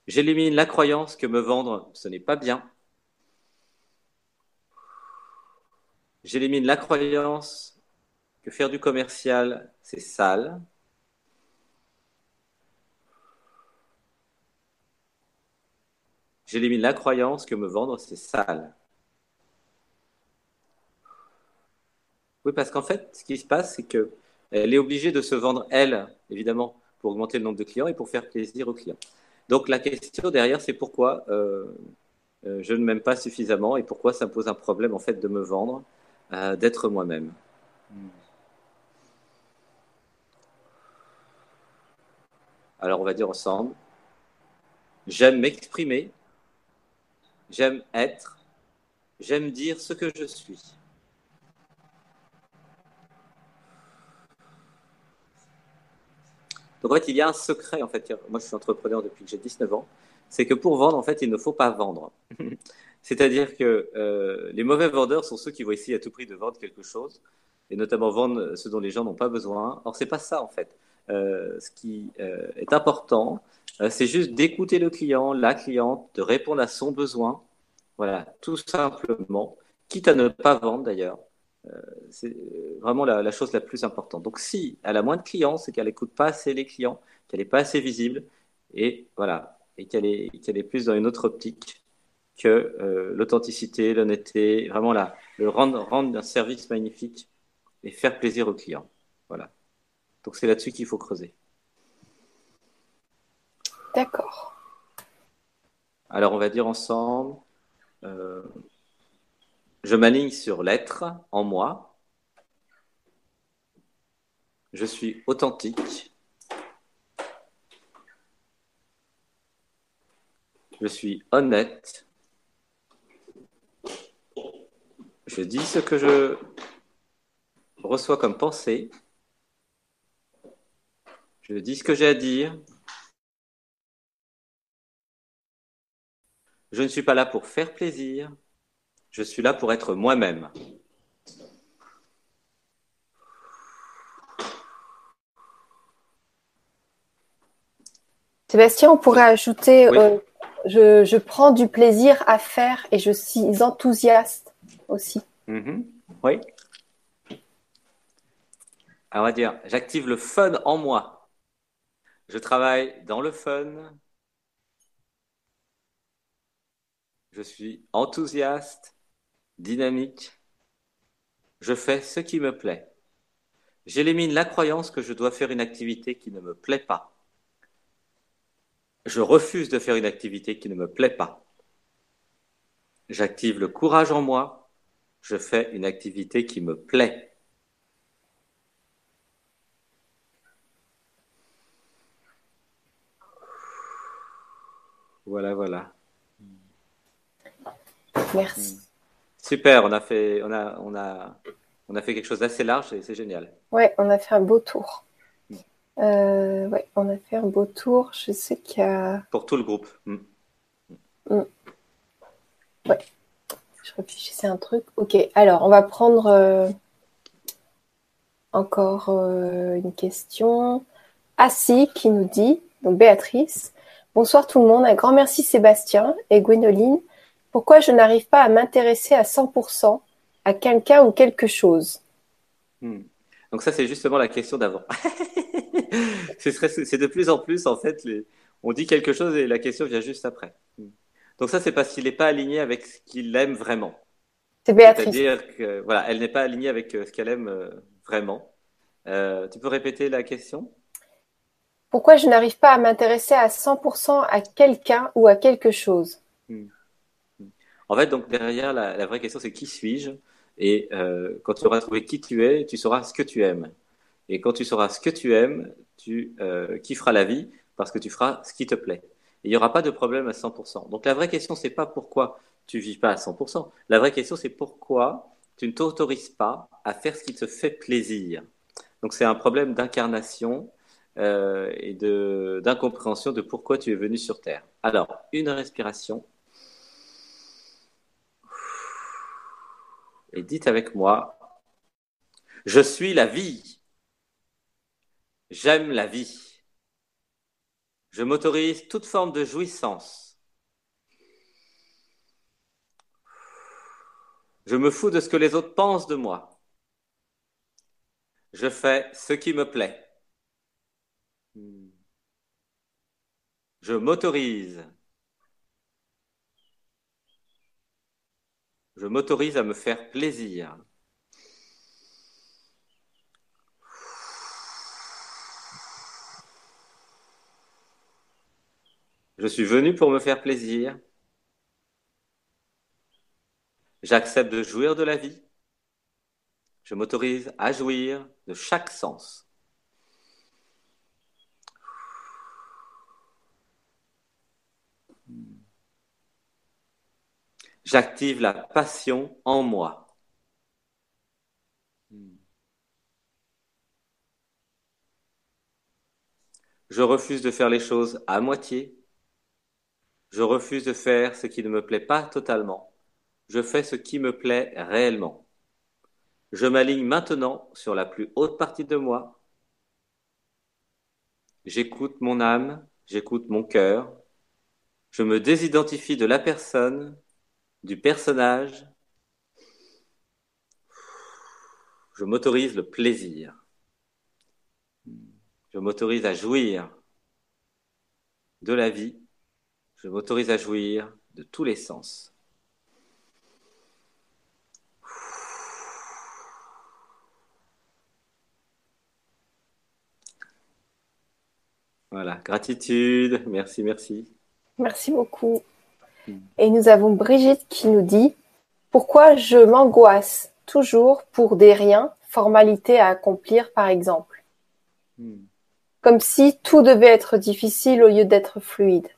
j'élimine la croyance que me vendre, ce n'est pas bien. J'élimine la croyance que faire du commercial, c'est sale. J'élimine la croyance que me vendre, c'est sale. Oui, parce qu'en fait, ce qui se passe, c'est qu'elle est obligée de se vendre, elle, évidemment, pour augmenter le nombre de clients et pour faire plaisir aux clients. Donc la question derrière, c'est pourquoi euh, euh, je ne m'aime pas suffisamment et pourquoi ça me pose un problème, en fait, de me vendre, euh, d'être moi-même. Alors on va dire ensemble, j'aime m'exprimer, j'aime être, j'aime dire ce que je suis. Donc en fait, il y a un secret, en fait. Moi, je suis entrepreneur depuis que j'ai 19 ans. C'est que pour vendre, en fait, il ne faut pas vendre. C'est-à-dire que euh, les mauvais vendeurs sont ceux qui vont essayer à tout prix de vendre quelque chose, et notamment vendre ce dont les gens n'ont pas besoin. Or, c'est pas ça, en fait. Euh, ce qui euh, est important, c'est juste d'écouter le client, la cliente, de répondre à son besoin. Voilà, tout simplement, quitte à ne pas vendre d'ailleurs. C'est vraiment la, chose la plus importante. Donc, si elle a moins de clients, c'est qu'elle n'écoute pas assez les clients, qu'elle n'est pas assez visible, et voilà, et qu'elle est plus dans une autre optique que euh, l'authenticité, l'honnêteté, vraiment la, le rendre, rendre un service magnifique et faire plaisir aux clients. Voilà. Donc, c'est là-dessus qu'il faut creuser. D'accord. Alors, on va dire ensemble. Euh, je m'aligne sur l'être en moi. Je suis authentique. Je suis honnête. Je dis ce que je reçois comme pensée. Je dis ce que j'ai à dire. Je ne suis pas là pour faire plaisir. Je suis là pour être moi-même. Sébastien, on pourrait ajouter euh, je, prends du plaisir à faire et je suis enthousiaste aussi. Mm-hmm. Oui. Alors on va dire j'active le fun en moi. Je travaille dans le fun. Je suis enthousiaste dynamique. Je fais ce qui me plaît. J'élimine la croyance que je dois faire une activité qui ne me plaît pas. Je refuse de faire une activité qui ne me plaît pas. J'active le courage en moi. Je fais une activité qui me plaît. Voilà, voilà. Merci. Super, on a fait, on a, on a, on a fait quelque chose d'assez large et c'est génial. Ouais, on a fait un beau tour. Euh, ouais, on a fait un beau tour. Je sais qu'il y a. Pour tout le groupe. Mm. Mm. Ouais. Réfléchissais à un truc. Ok, alors on va prendre euh, encore euh, une question. Assi qui nous dit, donc Béatrice, bonsoir tout le monde, un grand merci Sébastien et Gwénoline pourquoi je n'arrive pas à m'intéresser à 100% à quelqu'un ou quelque chose? Hmm. Donc ça, c'est justement la question d'avant. c'est de plus en plus, en fait, on dit quelque chose et la question vient juste après. Hmm. Donc ça, c'est parce qu'il n'est pas aligné avec ce qu'il aime vraiment. C'est Béatrice. C'est-à-dire que voilà, elle n'est pas alignée avec euh, ce qu'elle aime euh, vraiment. Euh, tu peux répéter la question? Pourquoi je n'arrive pas à m'intéresser à 100% à quelqu'un ou à quelque chose? Hmm. En fait, donc derrière, la, vraie question, c'est qui suis-je? Et euh, quand tu auras trouvé qui tu es, tu sauras ce que tu aimes. Et quand tu sauras ce que tu aimes, tu euh, kifferas la vie parce que tu feras ce qui te plaît. Il n'y aura pas de problème à 100%. Donc la vraie question, c'est pas pourquoi tu vis pas à 100%. La vraie question, c'est pourquoi tu ne t'autorises pas à faire ce qui te fait plaisir. Donc c'est un problème d'incarnation euh, et d'incompréhension de pourquoi tu es venu sur Terre. Alors, une respiration. Et dites avec moi, je suis la vie. J'aime la vie. Je m'autorise toute forme de jouissance. Je me fous de ce que les autres pensent de moi. Je fais ce qui me plaît. Je m'autorise. Je m'autorise à me faire plaisir. Je suis venu pour me faire plaisir. J'accepte de jouir de la vie. Je m'autorise à jouir de chaque sens. J'active la passion en moi. Je refuse de faire les choses à moitié. Je refuse de faire ce qui ne me plaît pas totalement. Je fais ce qui me plaît réellement. Je m'aligne maintenant sur la plus haute partie de moi. J'écoute mon âme, j'écoute mon cœur. Je me désidentifie de la personne du personnage, je m'autorise le plaisir. Je m'autorise à jouir de la vie. Je m'autorise à jouir de tous les sens. Voilà, gratitude, merci, merci. Merci beaucoup. Et nous avons Brigitte qui nous dit Pourquoi je m'angoisse toujours pour des riens, formalités à accomplir par exemple? Hmm. Comme si tout devait être difficile au lieu d'être fluide.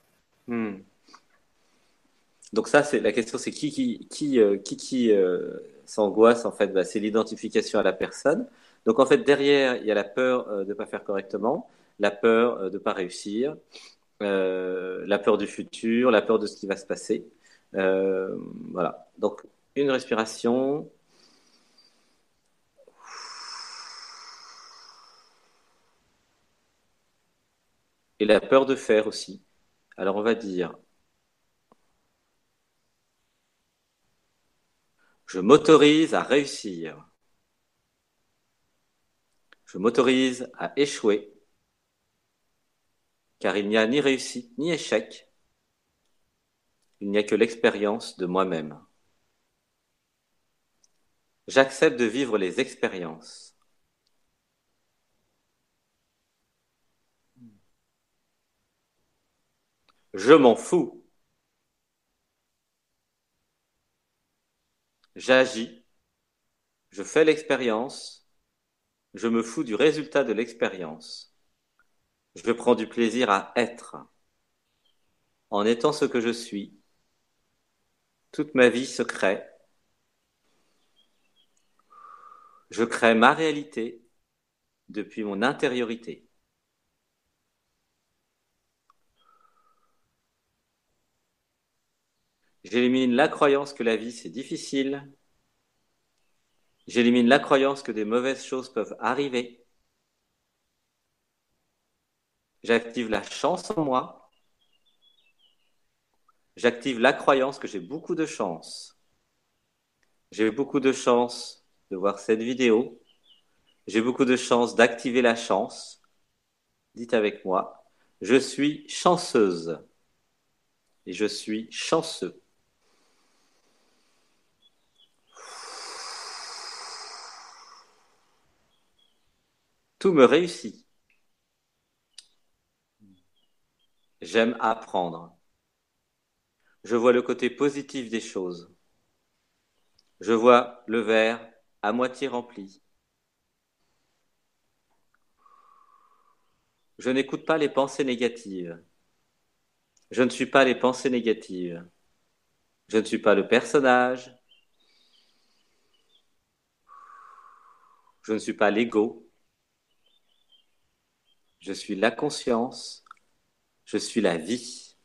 Hmm. Donc ça, c'est la question, c'est qui qui qui euh, qui, euh, s'angoisse en fait, bah, c'est l'identification à la personne. Donc en fait derrière, il y a la peur euh, de ne pas faire correctement, la peur de ne pas réussir, la peur du futur, la peur de ce qui va se passer. Voilà. Donc, une respiration. Et la peur de faire aussi. Alors, on va dire, je m'autorise à réussir. Je m'autorise à échouer car il n'y a ni réussite ni échec, il n'y a que l'expérience de moi-même. J'accepte de vivre les expériences. Je m'en fous. J'agis. Je fais l'expérience. Je me fous du résultat de l'expérience. Je prends du plaisir à être. En étant ce que je suis, toute ma vie se crée. Je crée ma réalité depuis mon intériorité. J'élimine la croyance que la vie c'est difficile. J'élimine la croyance que des mauvaises choses peuvent arriver. J'active la chance en moi. J'active la croyance que j'ai beaucoup de chance. J'ai beaucoup de chance de voir cette vidéo. J'ai beaucoup de chance d'activer la chance. Dites avec moi, je suis chanceuse et je suis chanceux. Tout me réussit. J'aime apprendre. Je vois le côté positif des choses. Je vois le verre à moitié rempli. Je n'écoute pas les pensées négatives. Je ne suis pas les pensées négatives. Je ne suis pas le personnage. Je ne suis pas l'ego. Je suis la conscience. Je suis la vie.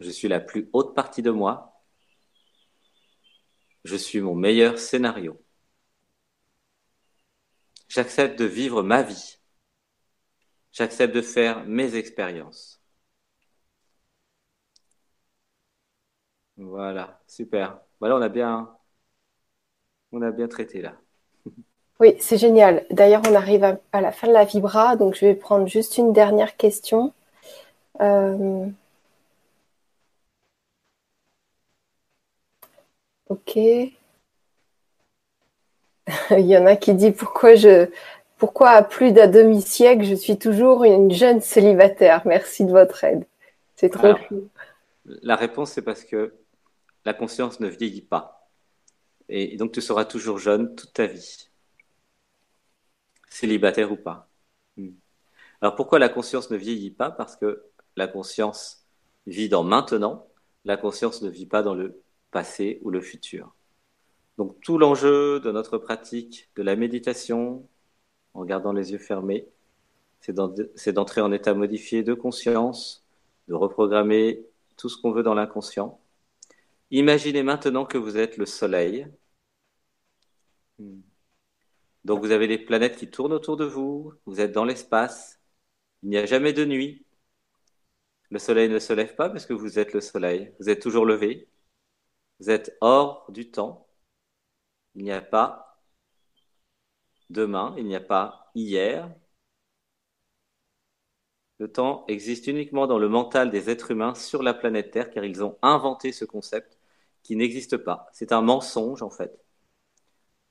Je suis la plus haute partie de moi. Je suis mon meilleur scénario. J'accepte de vivre ma vie. J'accepte de faire mes expériences. Voilà, super. Voilà, on a bien, on a bien traité là. Oui, c'est génial. D'ailleurs, on arrive à, la fin de la vibra, donc je vais prendre juste une dernière question. Euh, ok. Il y en a qui dit pourquoi je pourquoi à plus d'un demi-siècle je suis toujours une jeune célibataire? Merci de votre aide. C'est trop cool. La réponse c'est parce que la conscience ne vieillit pas. Et donc tu seras toujours jeune toute ta vie. Célibataire ou pas. Hmm. Alors pourquoi la conscience ne vieillit pas? Parce que la conscience vit dans maintenant, la conscience ne vit pas dans le passé ou le futur. Donc tout l'enjeu de notre pratique de la méditation, en gardant les yeux fermés, c'est d'entrer en état modifié de conscience, de reprogrammer tout ce qu'on veut dans l'inconscient Imaginez maintenant que vous êtes le Soleil. Hmm. Donc vous avez les planètes qui tournent autour de vous, vous êtes dans l'espace, il n'y a jamais de nuit. Le Soleil ne se lève pas parce que vous êtes le Soleil, vous êtes toujours levé, vous êtes hors du temps. Il n'y a pas demain, il n'y a pas hier. Le temps existe uniquement dans le mental des êtres humains sur la planète Terre car ils ont inventé ce concept qui n'existe pas. C'est un mensonge en fait.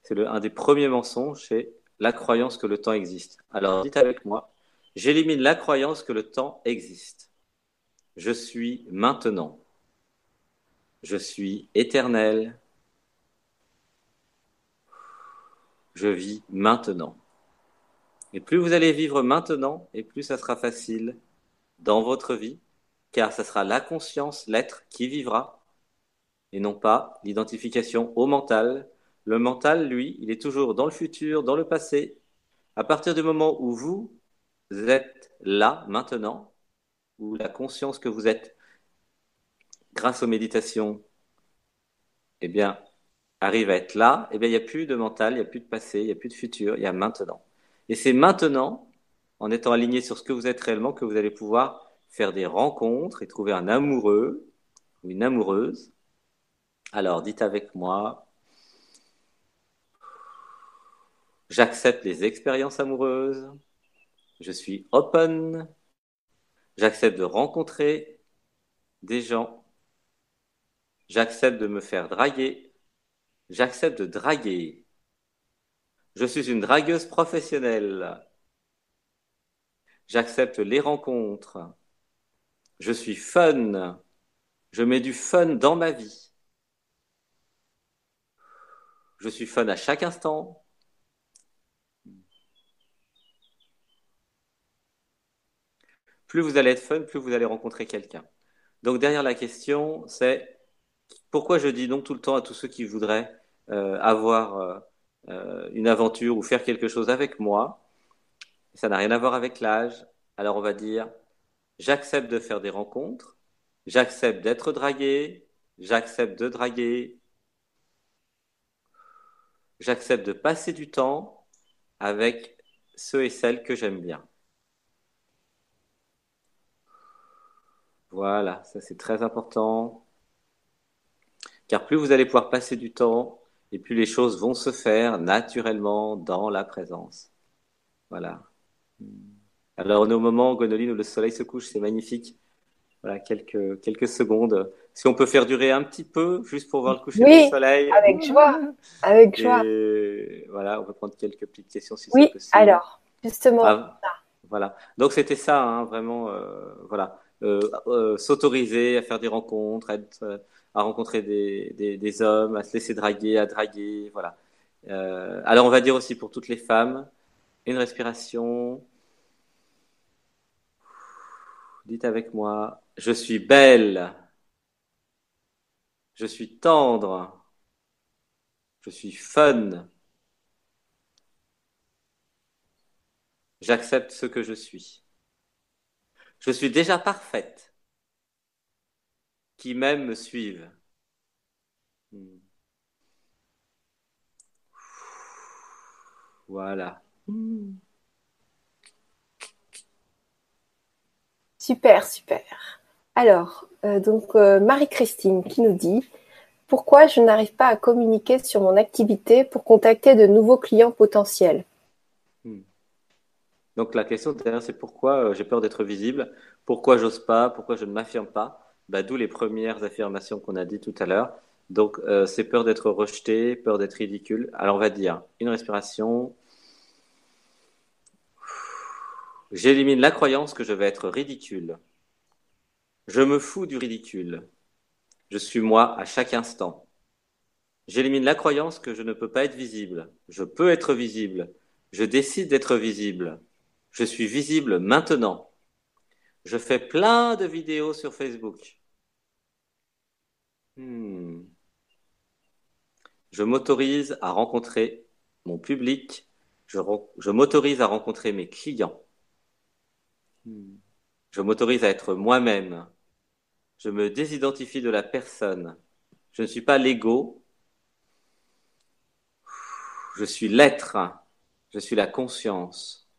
C'est un des premiers mensonges, c'est la croyance que le temps existe. Alors dites avec moi, j'élimine la croyance que le temps existe. Je suis maintenant. Je suis éternel. Je vis maintenant. Et plus vous allez vivre maintenant, et plus ça sera facile dans votre vie, car ça sera la conscience, l'être qui vivra, et non pas l'identification au mental. Le mental, lui, il est toujours dans le futur, dans le passé. À partir du moment où vous êtes là, maintenant, où la conscience que vous êtes, grâce aux méditations, eh bien, arrive à être là, eh bien, il n'y a plus de mental, il n'y a plus de passé, il n'y a plus de futur, il y a maintenant. Et c'est maintenant, en étant aligné sur ce que vous êtes réellement, que vous allez pouvoir faire des rencontres et trouver un amoureux ou une amoureuse alors, dites avec moi, j'accepte les expériences amoureuses, je suis open, j'accepte de rencontrer des gens, j'accepte de me faire draguer, j'accepte de draguer. Je suis une dragueuse professionnelle. J'accepte les rencontres. Je suis fun. Je mets du fun dans ma vie. Je suis fun à chaque instant. Plus vous allez être fun, plus vous allez rencontrer quelqu'un. Donc derrière la question, c'est pourquoi je dis donc tout le temps à tous ceux qui voudraient euh, avoir euh, euh, une aventure ou faire quelque chose avec moi. Ça n'a rien à voir avec l'âge. Alors on va dire, j'accepte de faire des rencontres, j'accepte d'être dragué, j'accepte de draguer, j'accepte de passer du temps avec ceux et celles que j'aime bien. Voilà, ça c'est très important. Car plus vous allez pouvoir passer du temps, et plus les choses vont se faire naturellement dans la présence. Voilà. Alors on est au moment, Gonoline, où le soleil se couche, c'est magnifique. Voilà, quelques, quelques secondes. Si on peut faire durer un petit peu, juste pour voir le coucher du soleil. Avec joie. Avec joie. voilà, on peut prendre quelques petites questions si c'est possible. Oui, alors, justement. Ah, voilà. Donc c'était ça, hein, vraiment. Euh, voilà. S'autoriser à faire des rencontres, à, rencontrer des, des, hommes, à se laisser draguer, à draguer, voilà. alors on va dire aussi pour toutes les femmes, une respiration. Dites avec moi, je suis belle. Je suis tendre. Je suis fun. J'accepte ce que je suis. Je suis déjà parfaite. Qui m'aime me suivent. Hmm. Voilà. Super, super. Alors, euh, donc euh, Marie-Christine qui nous dit pourquoi je n'arrive pas à communiquer sur mon activité pour contacter de nouveaux clients potentiels? Hmm. Donc la question derrière c'est pourquoi euh, j'ai peur d'être visible, pourquoi j'ose pas, pourquoi je ne m'affirme pas? Bah, D'où les premières affirmations qu'on a dit tout à l'heure. Donc c'est peur d'être rejeté, peur d'être ridicule. Alors on va dire une respiration, J'élimine la croyance que je vais être ridicule. Je me fous du ridicule. Je suis moi à chaque instant. J'élimine la croyance que je ne peux pas être visible. Je peux être visible. Je décide d'être visible. Je suis visible maintenant. Je fais plein de vidéos sur Facebook. Hmm. Je m'autorise à rencontrer mon public. Je, je m'autorise à rencontrer mes clients. Je m'autorise à être moi-même. Je me désidentifie de la personne. Je ne suis pas l'ego. Je suis l'être. Je suis la conscience.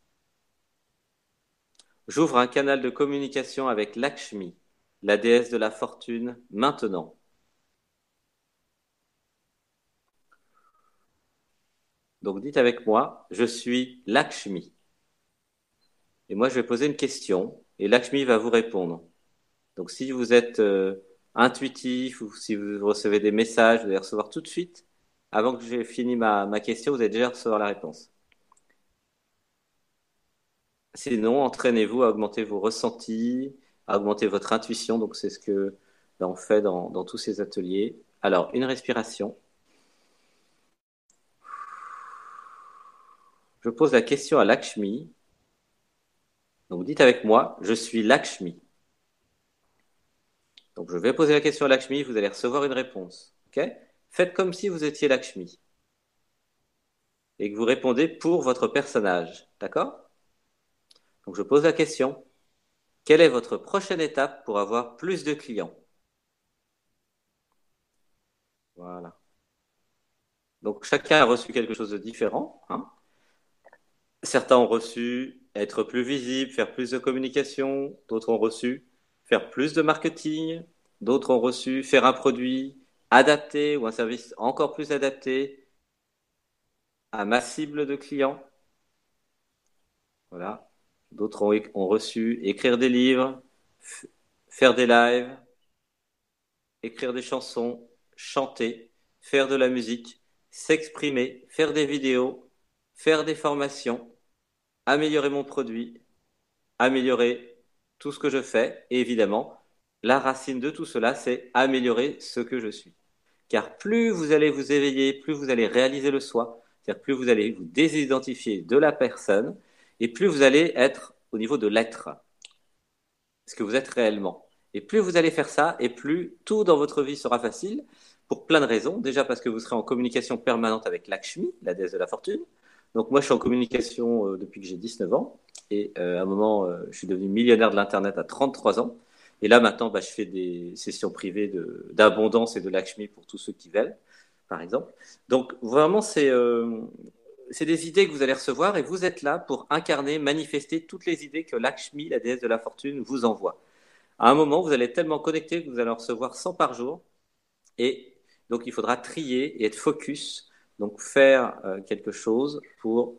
J'ouvre un canal de communication avec Lakshmi, la déesse de la fortune, maintenant. Donc dites avec moi, je suis Lakshmi. Et moi, je vais poser une question et Lakshmi va vous répondre. Donc, si vous êtes euh, intuitif ou si vous recevez des messages, vous allez recevoir tout de suite. Avant que j'ai fini ma, ma question, vous allez déjà recevoir la réponse. Sinon, entraînez-vous à augmenter vos ressentis, à augmenter votre intuition. Donc, c'est ce que ben, on fait dans, dans tous ces ateliers. Alors, une respiration. Je pose la question à Lakshmi. Donc dites avec moi, je suis Lakshmi. Donc je vais poser la question à Lakshmi, vous allez recevoir une réponse. Faites comme si vous étiez Lakshmi. Et que vous répondez pour votre personnage. D'accord? Donc je pose la question. Quelle est votre prochaine étape pour avoir plus de clients? Voilà. Donc chacun a reçu quelque chose de différent. Hein. Certains ont reçu être plus visible, faire plus de communication. D'autres ont reçu faire plus de marketing. D'autres ont reçu faire un produit adapté ou un service encore plus adapté à ma cible de clients. Voilà. D'autres ont, reçu écrire des livres, faire des lives, écrire des chansons, chanter, faire de la musique, s'exprimer, faire des vidéos, faire des formations améliorer mon produit, améliorer tout ce que je fais. Et évidemment, la racine de tout cela, c'est améliorer ce que je suis. Car plus vous allez vous éveiller, plus vous allez réaliser le soi, c'est-à-dire plus vous allez vous désidentifier de la personne, et plus vous allez être au niveau de l'être, ce que vous êtes réellement. Et plus vous allez faire ça, et plus tout dans votre vie sera facile, pour plein de raisons. Déjà parce que vous serez en communication permanente avec Lakshmi, la déesse de la fortune. Donc moi, je suis en communication euh, depuis que j'ai 19 ans. Et euh, à un moment, euh, je suis devenu millionnaire de l'Internet à 33 ans. Et là, maintenant, bah, je fais des sessions privées d'abondance et de Lakshmi pour tous ceux qui veulent, par exemple. Donc vraiment, c'est c'est des idées que vous allez recevoir et vous êtes là pour incarner, manifester toutes les idées que Lakshmi, la déesse de la fortune, vous envoie. À un moment, vous allez être tellement connecté que vous allez en recevoir 100 par jour. Et donc, il faudra trier et être focus donc faire euh, quelque chose pour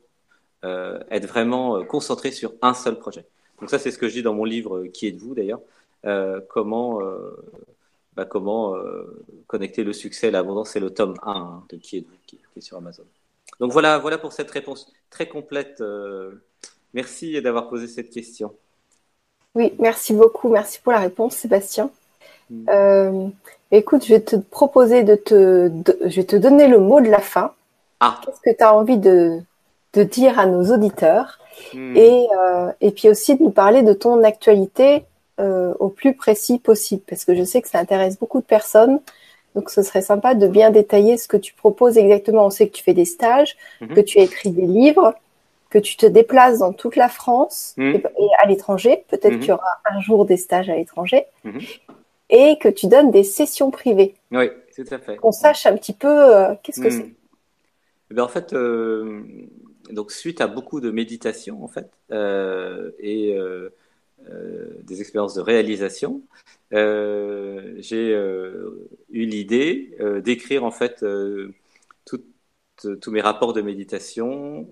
euh, être vraiment euh, concentré sur un seul projet. Donc ça, c'est ce que je dis dans mon livre Qui êtes-vous d'ailleurs Comment, bah, comment connecter le succès, l'abondance, c'est le tome 1 hein, de Qui êtes-vous qui, est sur Amazon. Donc voilà, voilà pour cette réponse très complète. merci d'avoir posé cette question. Oui, merci beaucoup. Merci pour la réponse, Sébastien. Mm. Euh, écoute, je vais te proposer de te, je vais te donner le mot de la fin. Ah. Qu'est-ce que tu as envie de, de, dire à nos auditeurs mm. et, euh, et puis aussi de nous parler de ton actualité euh, au plus précis possible, parce que je sais que ça intéresse beaucoup de personnes. Donc, ce serait sympa de bien détailler ce que tu proposes exactement. On sait que tu fais des stages, mm-hmm. que tu as écrit des livres, que tu te déplaces dans toute la France mm. et, à l'étranger. Peut-être mm-hmm. qu'il y aura un jour des stages à l'étranger. Et que tu donnes des sessions privées. Oui, tout à fait. Qu'on sache un petit peu euh, qu'est-ce que c'est. Eh en fait, euh, donc suite à beaucoup de méditation en fait euh, et des expériences de réalisation, j'ai eu l'idée d'écrire en fait tous mes rapports de méditation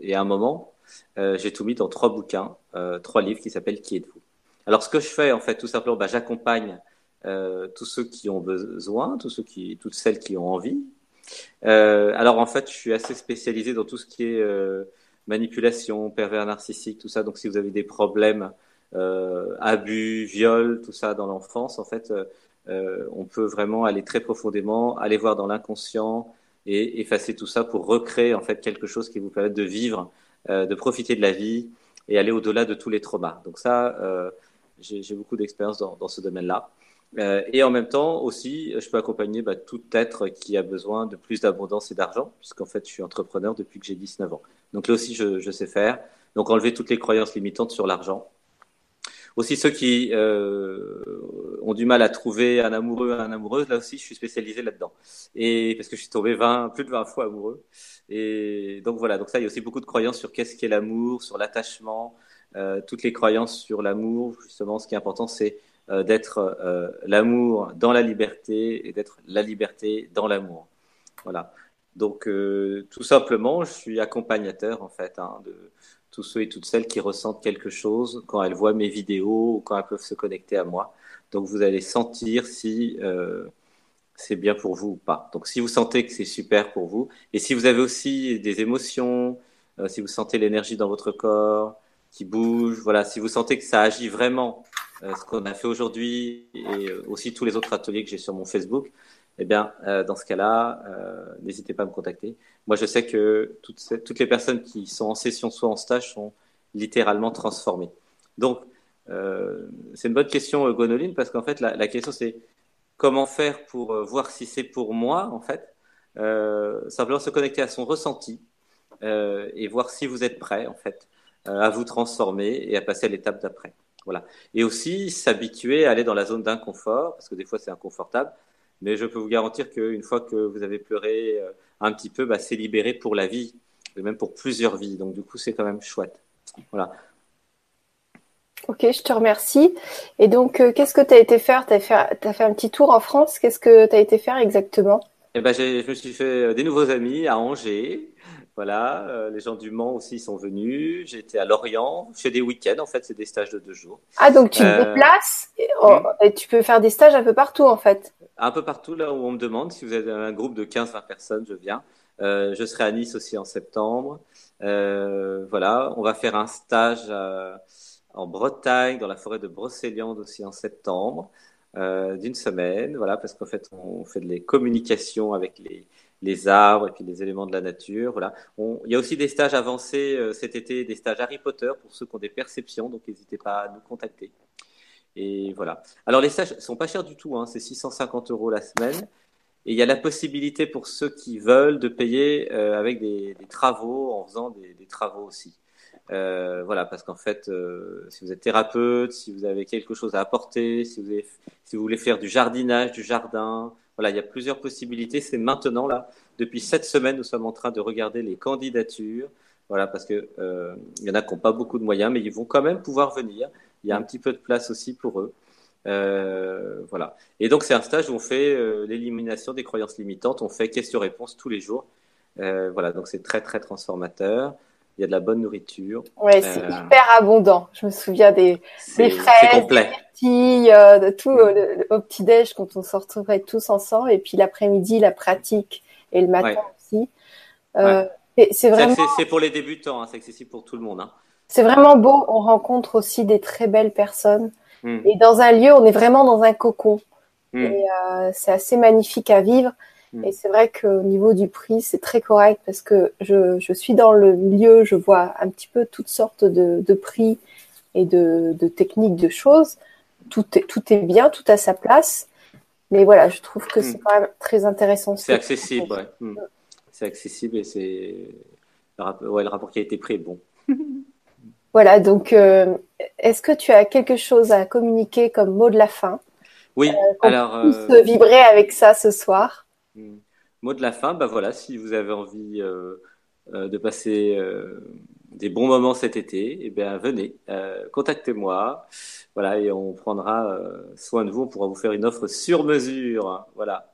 et à un moment, j'ai tout mis dans trois bouquins, trois livres qui s'appellent Qui êtes-vous? Alors, ce que je fais, en fait, tout simplement, bah, j'accompagne euh, tous ceux qui ont besoin, toutes celles qui ont envie. Euh, alors, en fait, je suis assez spécialisé dans tout ce qui est euh, manipulation, pervers narcissique, tout ça. Donc, si vous avez des problèmes, euh, abus, viol, tout ça dans l'enfance, en fait, euh, on peut vraiment aller très profondément, aller voir dans l'inconscient et effacer tout ça pour recréer en fait quelque chose qui vous permette de vivre, de profiter de la vie et aller au-delà de tous les traumas. Donc ça, j'ai beaucoup d'expérience dans, ce domaine-là. Euh, et en même temps aussi, je peux accompagner bah, tout être qui a besoin de plus d'abondance et d'argent, puisqu'en fait, je suis entrepreneur depuis que j'ai 19 ans. Donc là aussi, je, sais faire. Donc enlever toutes les croyances limitantes sur l'argent. Aussi ceux qui euh, ont du mal à trouver un amoureux, un amoureuse, là aussi, je suis spécialisé là-dedans. Et parce que je suis tombé 20, plus de 20 fois amoureux. Et donc voilà, donc ça, il y a aussi beaucoup de croyances sur qu'est-ce qu'est l'amour, sur l'attachement, euh, toutes les croyances sur l'amour. Justement, ce qui est important, c'est euh, d'être l'amour dans la liberté et d'être la liberté dans l'amour. Voilà. Donc, tout simplement, je suis accompagnateur en fait hein, de tous ceux et toutes celles qui ressentent quelque chose quand elles voient mes vidéos ou quand elles peuvent se connecter à moi. Donc, vous allez sentir si c'est bien pour vous ou pas. Donc, si vous sentez que c'est super pour vous, et si vous avez aussi des émotions, si vous sentez l'énergie dans votre corps, qui bouge. Voilà, si vous sentez que ça agit vraiment, euh, ce qu'on a fait aujourd'hui et euh, aussi tous les autres ateliers que j'ai sur mon Facebook, eh bien, euh, dans ce cas-là, n'hésitez pas à me contacter. Moi, je sais que toutes, les personnes qui sont en session, soit en stage, sont littéralement transformées. Donc, c'est une bonne question, Gonoline, parce qu'en fait, la, question, c'est comment faire pour voir si c'est pour moi, en fait. simplement se connecter à son ressenti et voir si vous êtes prêt, en fait. Euh, à vous transformer et à passer à l'étape d'après. Voilà. Et aussi s'habituer à aller dans la zone d'inconfort, parce que des fois c'est inconfortable, mais je peux vous garantir qu'une fois que vous avez pleuré euh, un petit peu, bah, c'est libéré pour la vie, et même pour plusieurs vies. Donc du coup, c'est quand même chouette. Voilà. Ok, je te remercie. Et donc, euh, qu'est-ce que tu as été faire? Tu as, as, fait un petit tour en France? Qu'est-ce que tu as été faire exactement? Eh ben, Je me suis fait des nouveaux amis à Angers. Voilà, euh, les gens du Mans aussi sont venus. J'étais à Lorient. Je fais des week-ends, en fait, c'est des stages de deux jours. Ah, donc tu te euh, déplaces oh, hmm. et, tu peux faire des stages un peu partout, en fait Un peu partout, là où on me demande. Si vous êtes un groupe de 15-20 personnes, je viens. Euh, je serai à Nice aussi en septembre. voilà, on va faire un stage en Bretagne, dans la forêt de Brocéliande aussi en septembre, d'une semaine. Voilà, parce qu'en fait, on fait des communications avec les les arbres et puis les éléments de la nature. Voilà. il y a aussi des stages avancés euh, cet été, des stages Harry Potter pour ceux qui ont des perceptions, donc n'hésitez pas à nous contacter. Et voilà. Alors les stages sont pas chers du tout, hein, c'est 650 euros la semaine. Et il y a la possibilité pour ceux qui veulent de payer euh, avec des, travaux, en faisant des, travaux aussi. Euh, voilà, parce qu'en fait, si vous êtes thérapeute, si vous avez quelque chose à apporter, si vous, voulez faire du jardinage, du jardin, voilà, il y a plusieurs possibilités. C'est maintenant là, depuis sept semaines, nous sommes en train de regarder les candidatures. Voilà, parce que euh, il y en a qui n'ont pas beaucoup de moyens, mais ils vont quand même pouvoir venir. Il y a un petit peu de place aussi pour eux. Euh, voilà. Et donc c'est un stage où on fait euh, l'élimination des croyances limitantes. On fait questions-réponses tous les jours. Euh, voilà, donc c'est très très transformateur il y a de la bonne nourriture. Oui, c'est hyper abondant. Je me souviens des, des fraises, des myrtilles, de tout mm. au petit-déj quand on se retrouvait tous ensemble. Et puis l'après-midi, la pratique et le matin aussi. Euh, C'est vraiment. C'est pour les débutants, hein, c'est accessible pour tout le monde. Hein. C'est vraiment beau. On rencontre aussi des très belles personnes. Hmm. Et dans un lieu, on est vraiment dans un cocon. Hmm. Et euh, c'est assez magnifique à vivre. Hmm. Et c'est vrai qu'au niveau du prix, c'est très correct parce que je, je, suis dans le lieu, je vois un petit peu toutes sortes de, de prix et de, de, techniques, de choses. Tout est, tout est bien, tout à sa place. Mais voilà, je trouve que c'est quand même très intéressant. C'est accessible, ouais. C'est accessible et c'est. Ouais, le rapport qui a été pris est bon. Voilà, donc euh, est-ce que tu as quelque chose à communiquer comme mot de la fin? Oui, euh, alors. Euh, vibrer avec ça ce soir. Hmm. Mot de la fin, bah voilà, si vous avez envie de passer des bons moments cet été, eh bien venez, contactez-moi, voilà, et on prendra soin de vous, on pourra vous faire une offre sur mesure, voilà.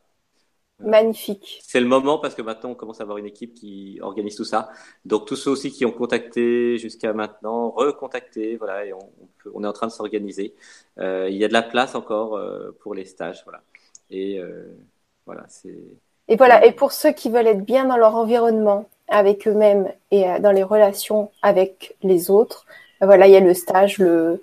Magnifique. C'est le moment parce que maintenant on commence à avoir une équipe qui organise tout ça. Donc tous ceux aussi qui ont contacté jusqu'à maintenant, recontacté, voilà, et on, on, est en train de s'organiser. Euh, il y a de la place encore euh, pour les stages, voilà. Et euh, voilà, c'est. Et voilà, et pour ceux qui veulent être bien dans leur environnement, avec eux-mêmes et dans les relations avec les autres, voilà, il y a le stage, le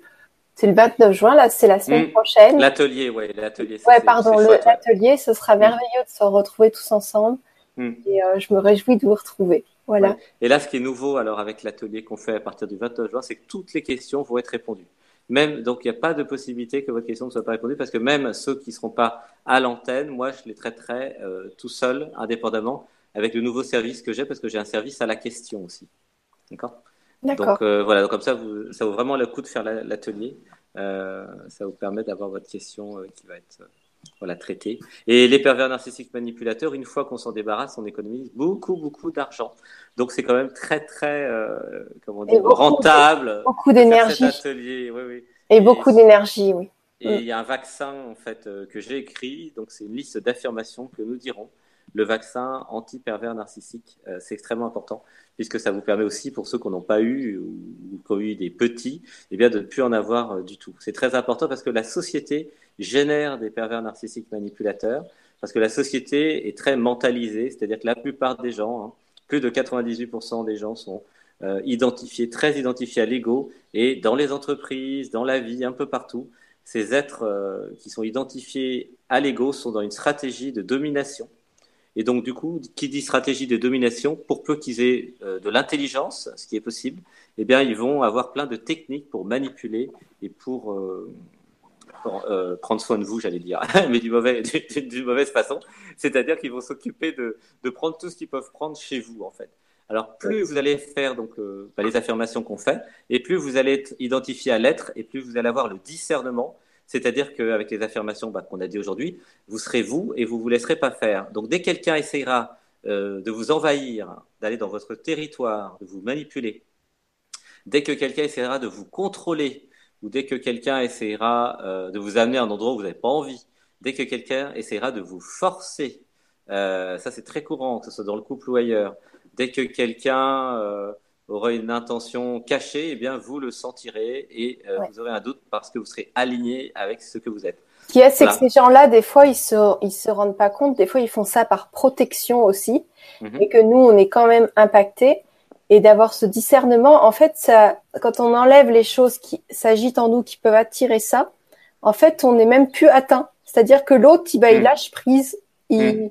c'est le 29 juin, là, c'est la semaine mm. prochaine. L'atelier, ouais, l'atelier. Ouais, pardon, l'atelier, ce sera mm. merveilleux de se retrouver tous ensemble. Mm. Et euh, je me réjouis de vous retrouver. Voilà. Et là, ce qui est nouveau, alors, avec l'atelier qu'on fait à partir du 29 juin, c'est que toutes les questions vont être répondues. Même, donc, il n'y a pas de possibilité que votre question ne soit pas répondue parce que même ceux qui ne seront pas à l'antenne, moi, je les traiterai euh, tout seul, indépendamment, avec le nouveau service que j'ai parce que j'ai un service à la question aussi. D'accord? Donc euh, voilà, donc comme ça, vous, ça vaut vraiment le coup de faire l'atelier. Euh, ça vous permet d'avoir votre question euh, qui va être voilà, traitée. Et les pervers narcissiques manipulateurs, une fois qu'on s'en débarrasse, on économise beaucoup, beaucoup d'argent. Donc c'est quand même très, très comment dire, rentable. Beaucoup d'énergie. Oui, oui. Et, beaucoup d'énergie, oui. Et il y a un vaccin en fait que j'ai écrit, donc c'est une liste d'affirmations que nous dirons le vaccin anti-pervers narcissique. Euh, c'est extrêmement important puisque ça vous permet aussi, pour ceux qui n'ont pas eu ou, qui ont eu des petits, eh bien, de ne plus en avoir euh, du tout. C'est très important parce que la société génère des pervers narcissiques manipulateurs parce que la société est très mentalisée, c'est-à-dire que la plupart des gens, hein, plus de 98% des gens sont euh, identifiés, très identifiés à l'ego et dans les entreprises, dans la vie, un peu partout. Ces êtres qui sont identifiés à l'ego sont dans une stratégie de domination et donc, du coup, qui dit stratégie de domination, pour peu qu'ils aient euh, de l'intelligence, ce qui est possible, eh bien, ils vont avoir plein de techniques pour manipuler et pour, euh, euh, prendre soin de vous, j'allais dire, mais du mauvais, d'une mauvaise façon. C'est-à-dire qu'ils vont s'occuper de, de, prendre tout ce qu'ils peuvent prendre chez vous, en fait. Alors, plus vous allez faire donc bah, les affirmations qu'on fait, et plus vous allez être identifié à l'être, et plus vous allez avoir le discernement c'est-à-dire qu'avec les affirmations bah, qu'on a dit aujourd'hui, vous serez vous et vous vous laisserez pas faire. Donc dès que quelqu'un essayera euh, de vous envahir, d'aller dans votre territoire, de vous manipuler, dès que quelqu'un essaiera de vous contrôler, ou dès que quelqu'un essaiera euh, de vous amener à un endroit où vous n'avez pas envie, dès que quelqu'un essaiera de vous forcer, euh, ça c'est très courant, que ce soit dans le couple ou ailleurs, dès que quelqu'un aura une intention cachée, eh bien, vous le sentirez et euh, vous aurez un doute parce que vous serez aligné avec ce que vous êtes. Ce qui est, c'est que ces gens-là, des fois, ils se, ils se rendent pas compte. Des fois, ils font ça par protection aussi, mhm. et que nous, on est quand même impactés. Et d'avoir ce discernement, en fait, ça, quand on enlève les choses qui s'agitent en nous, qui peuvent attirer ça, en fait, on n'est même plus atteint. C'est-à-dire que l'autre, il, bah, il mhm. lâche prise, il, mhm.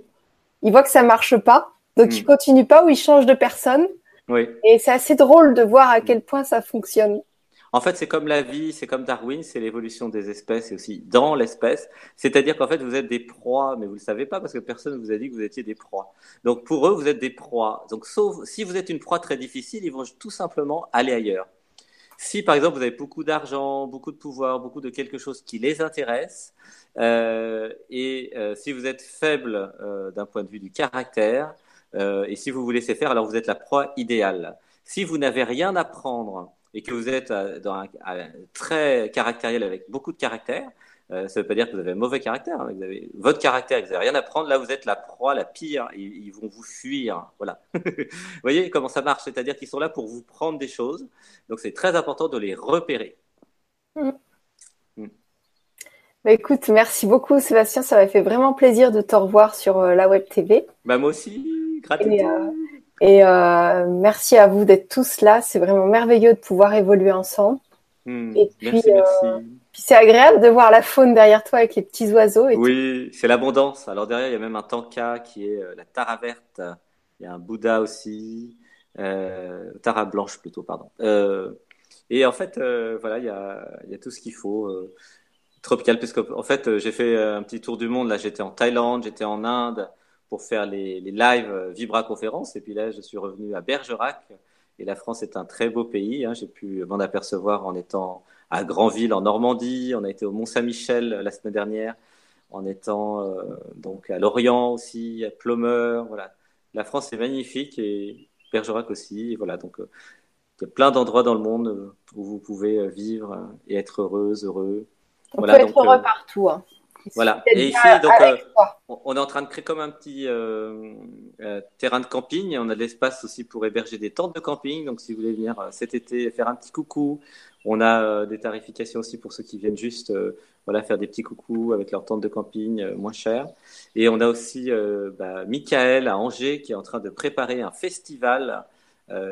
il voit que ça marche pas, donc il continue pas ou il change de personne. Et c'est assez drôle de voir à quel point ça fonctionne. En fait, c'est comme la vie, c'est comme Darwin, c'est l'évolution des espèces et aussi dans l'espèce. C'est-à-dire qu'en fait, vous êtes des proies, mais vous ne le savez pas parce que personne ne vous a dit que vous étiez des proies. Donc pour eux, vous êtes des proies. Donc sauf si vous êtes une proie très difficile, ils vont tout simplement aller ailleurs. Si par exemple vous avez beaucoup d'argent, beaucoup de pouvoir, beaucoup de quelque chose qui les intéresse, euh, et euh, si vous êtes faible euh, d'un point de vue du caractère, euh, et si vous vous laissez faire, alors vous êtes la proie idéale. Si vous n'avez rien à prendre et que vous êtes euh, dans un, très caractériel avec beaucoup de caractère, euh, ça ne veut pas dire que vous avez un mauvais caractère. Hein. vous avez votre caractère, vous n'avez rien à prendre. Là, vous êtes la proie, la pire. Ils, ils vont vous fuir. Voilà. vous voyez comment ça marche C'est-à-dire qu'ils sont là pour vous prendre des choses. Donc, c'est très important de les repérer. Mm. Mm. Bah, écoute, merci beaucoup, Sébastien. Ça m'a fait vraiment plaisir de te revoir sur la web TV. Bah, moi aussi. Euh, Et euh, merci à vous d'être tous là. C'est vraiment merveilleux de pouvoir évoluer ensemble. Hmm. et puis, euh, puis c'est agréable de voir la faune derrière toi avec les petits oiseaux. Et oui, c'est l'abondance. Alors derrière, il y a même un tanka qui est la tara verte. Il y a un Bouddha aussi. tara blanche plutôt, pardon. et en fait, voilà, il y a, y a tout ce qu'il faut tropical parce qu'en fait euh, j'ai fait euh, un petit tour du monde là j'étais en Thaïlande j'étais en Inde pour faire les, les live euh, Vibra conférences et puis là je suis revenu à Bergerac et la France est un très beau pays hein. j'ai pu m'en apercevoir en étant à Granville en Normandie on a été au Mont Saint-Michel la semaine dernière en étant donc à Lorient aussi à Plomeur voilà la France est magnifique et Bergerac aussi et voilà donc il y a plein d'endroits dans le monde où vous pouvez vivre et être heureuse heureux on peut être heureux euh, partout. Hein. Voilà. Et ici, donc, euh, on est en train de créer comme un petit euh, terrain de camping. On a de l'espace aussi pour héberger des tentes de camping. Donc, si vous voulez venir cet été faire un petit coucou, on a des tarifications aussi pour ceux qui viennent juste voilà, faire des petits coucous avec leur tente de camping moins chère. Et on a aussi bah, Michael à Angers qui est en train de préparer un festival,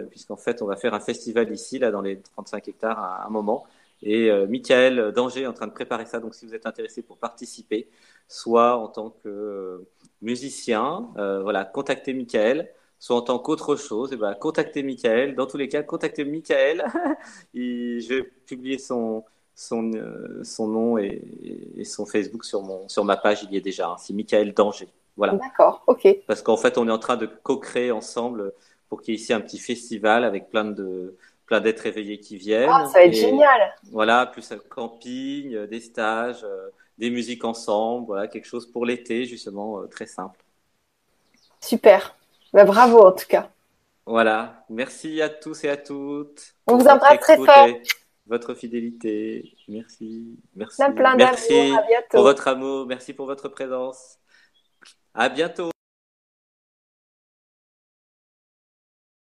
puisqu'en fait, on va faire un festival ici, là, dans les 35 hectares à un moment. Et euh, Michael Danger est en train de préparer ça. Donc, si vous êtes intéressé pour participer, soit en tant que euh, musicien, euh, voilà, contactez Michael. Soit en tant qu'autre chose, et eh ben, contactez Michael. Dans tous les cas, contactez Michael. je vais publier son, son, euh, son nom et, et, son Facebook sur, mon, sur ma page. Il y est déjà. Hein. C'est Michael Danger. Voilà. D'accord, ok. Parce qu'en fait, on est en train de co-créer ensemble pour qu'il y ait ici un petit festival avec plein de, plein d'êtres éveillés qui viennent. Ah, ça va être génial. Voilà, plus un camping, euh, des stages, euh, des musiques ensemble, voilà, quelque chose pour l'été, justement, euh, très simple. Super. Bah, bravo en tout cas. Voilà. Merci à tous et à toutes. On vous embrasse très fort. Votre fidélité. Merci. Merci. Plein, plein merci pour votre amour. Merci pour votre présence. À bientôt.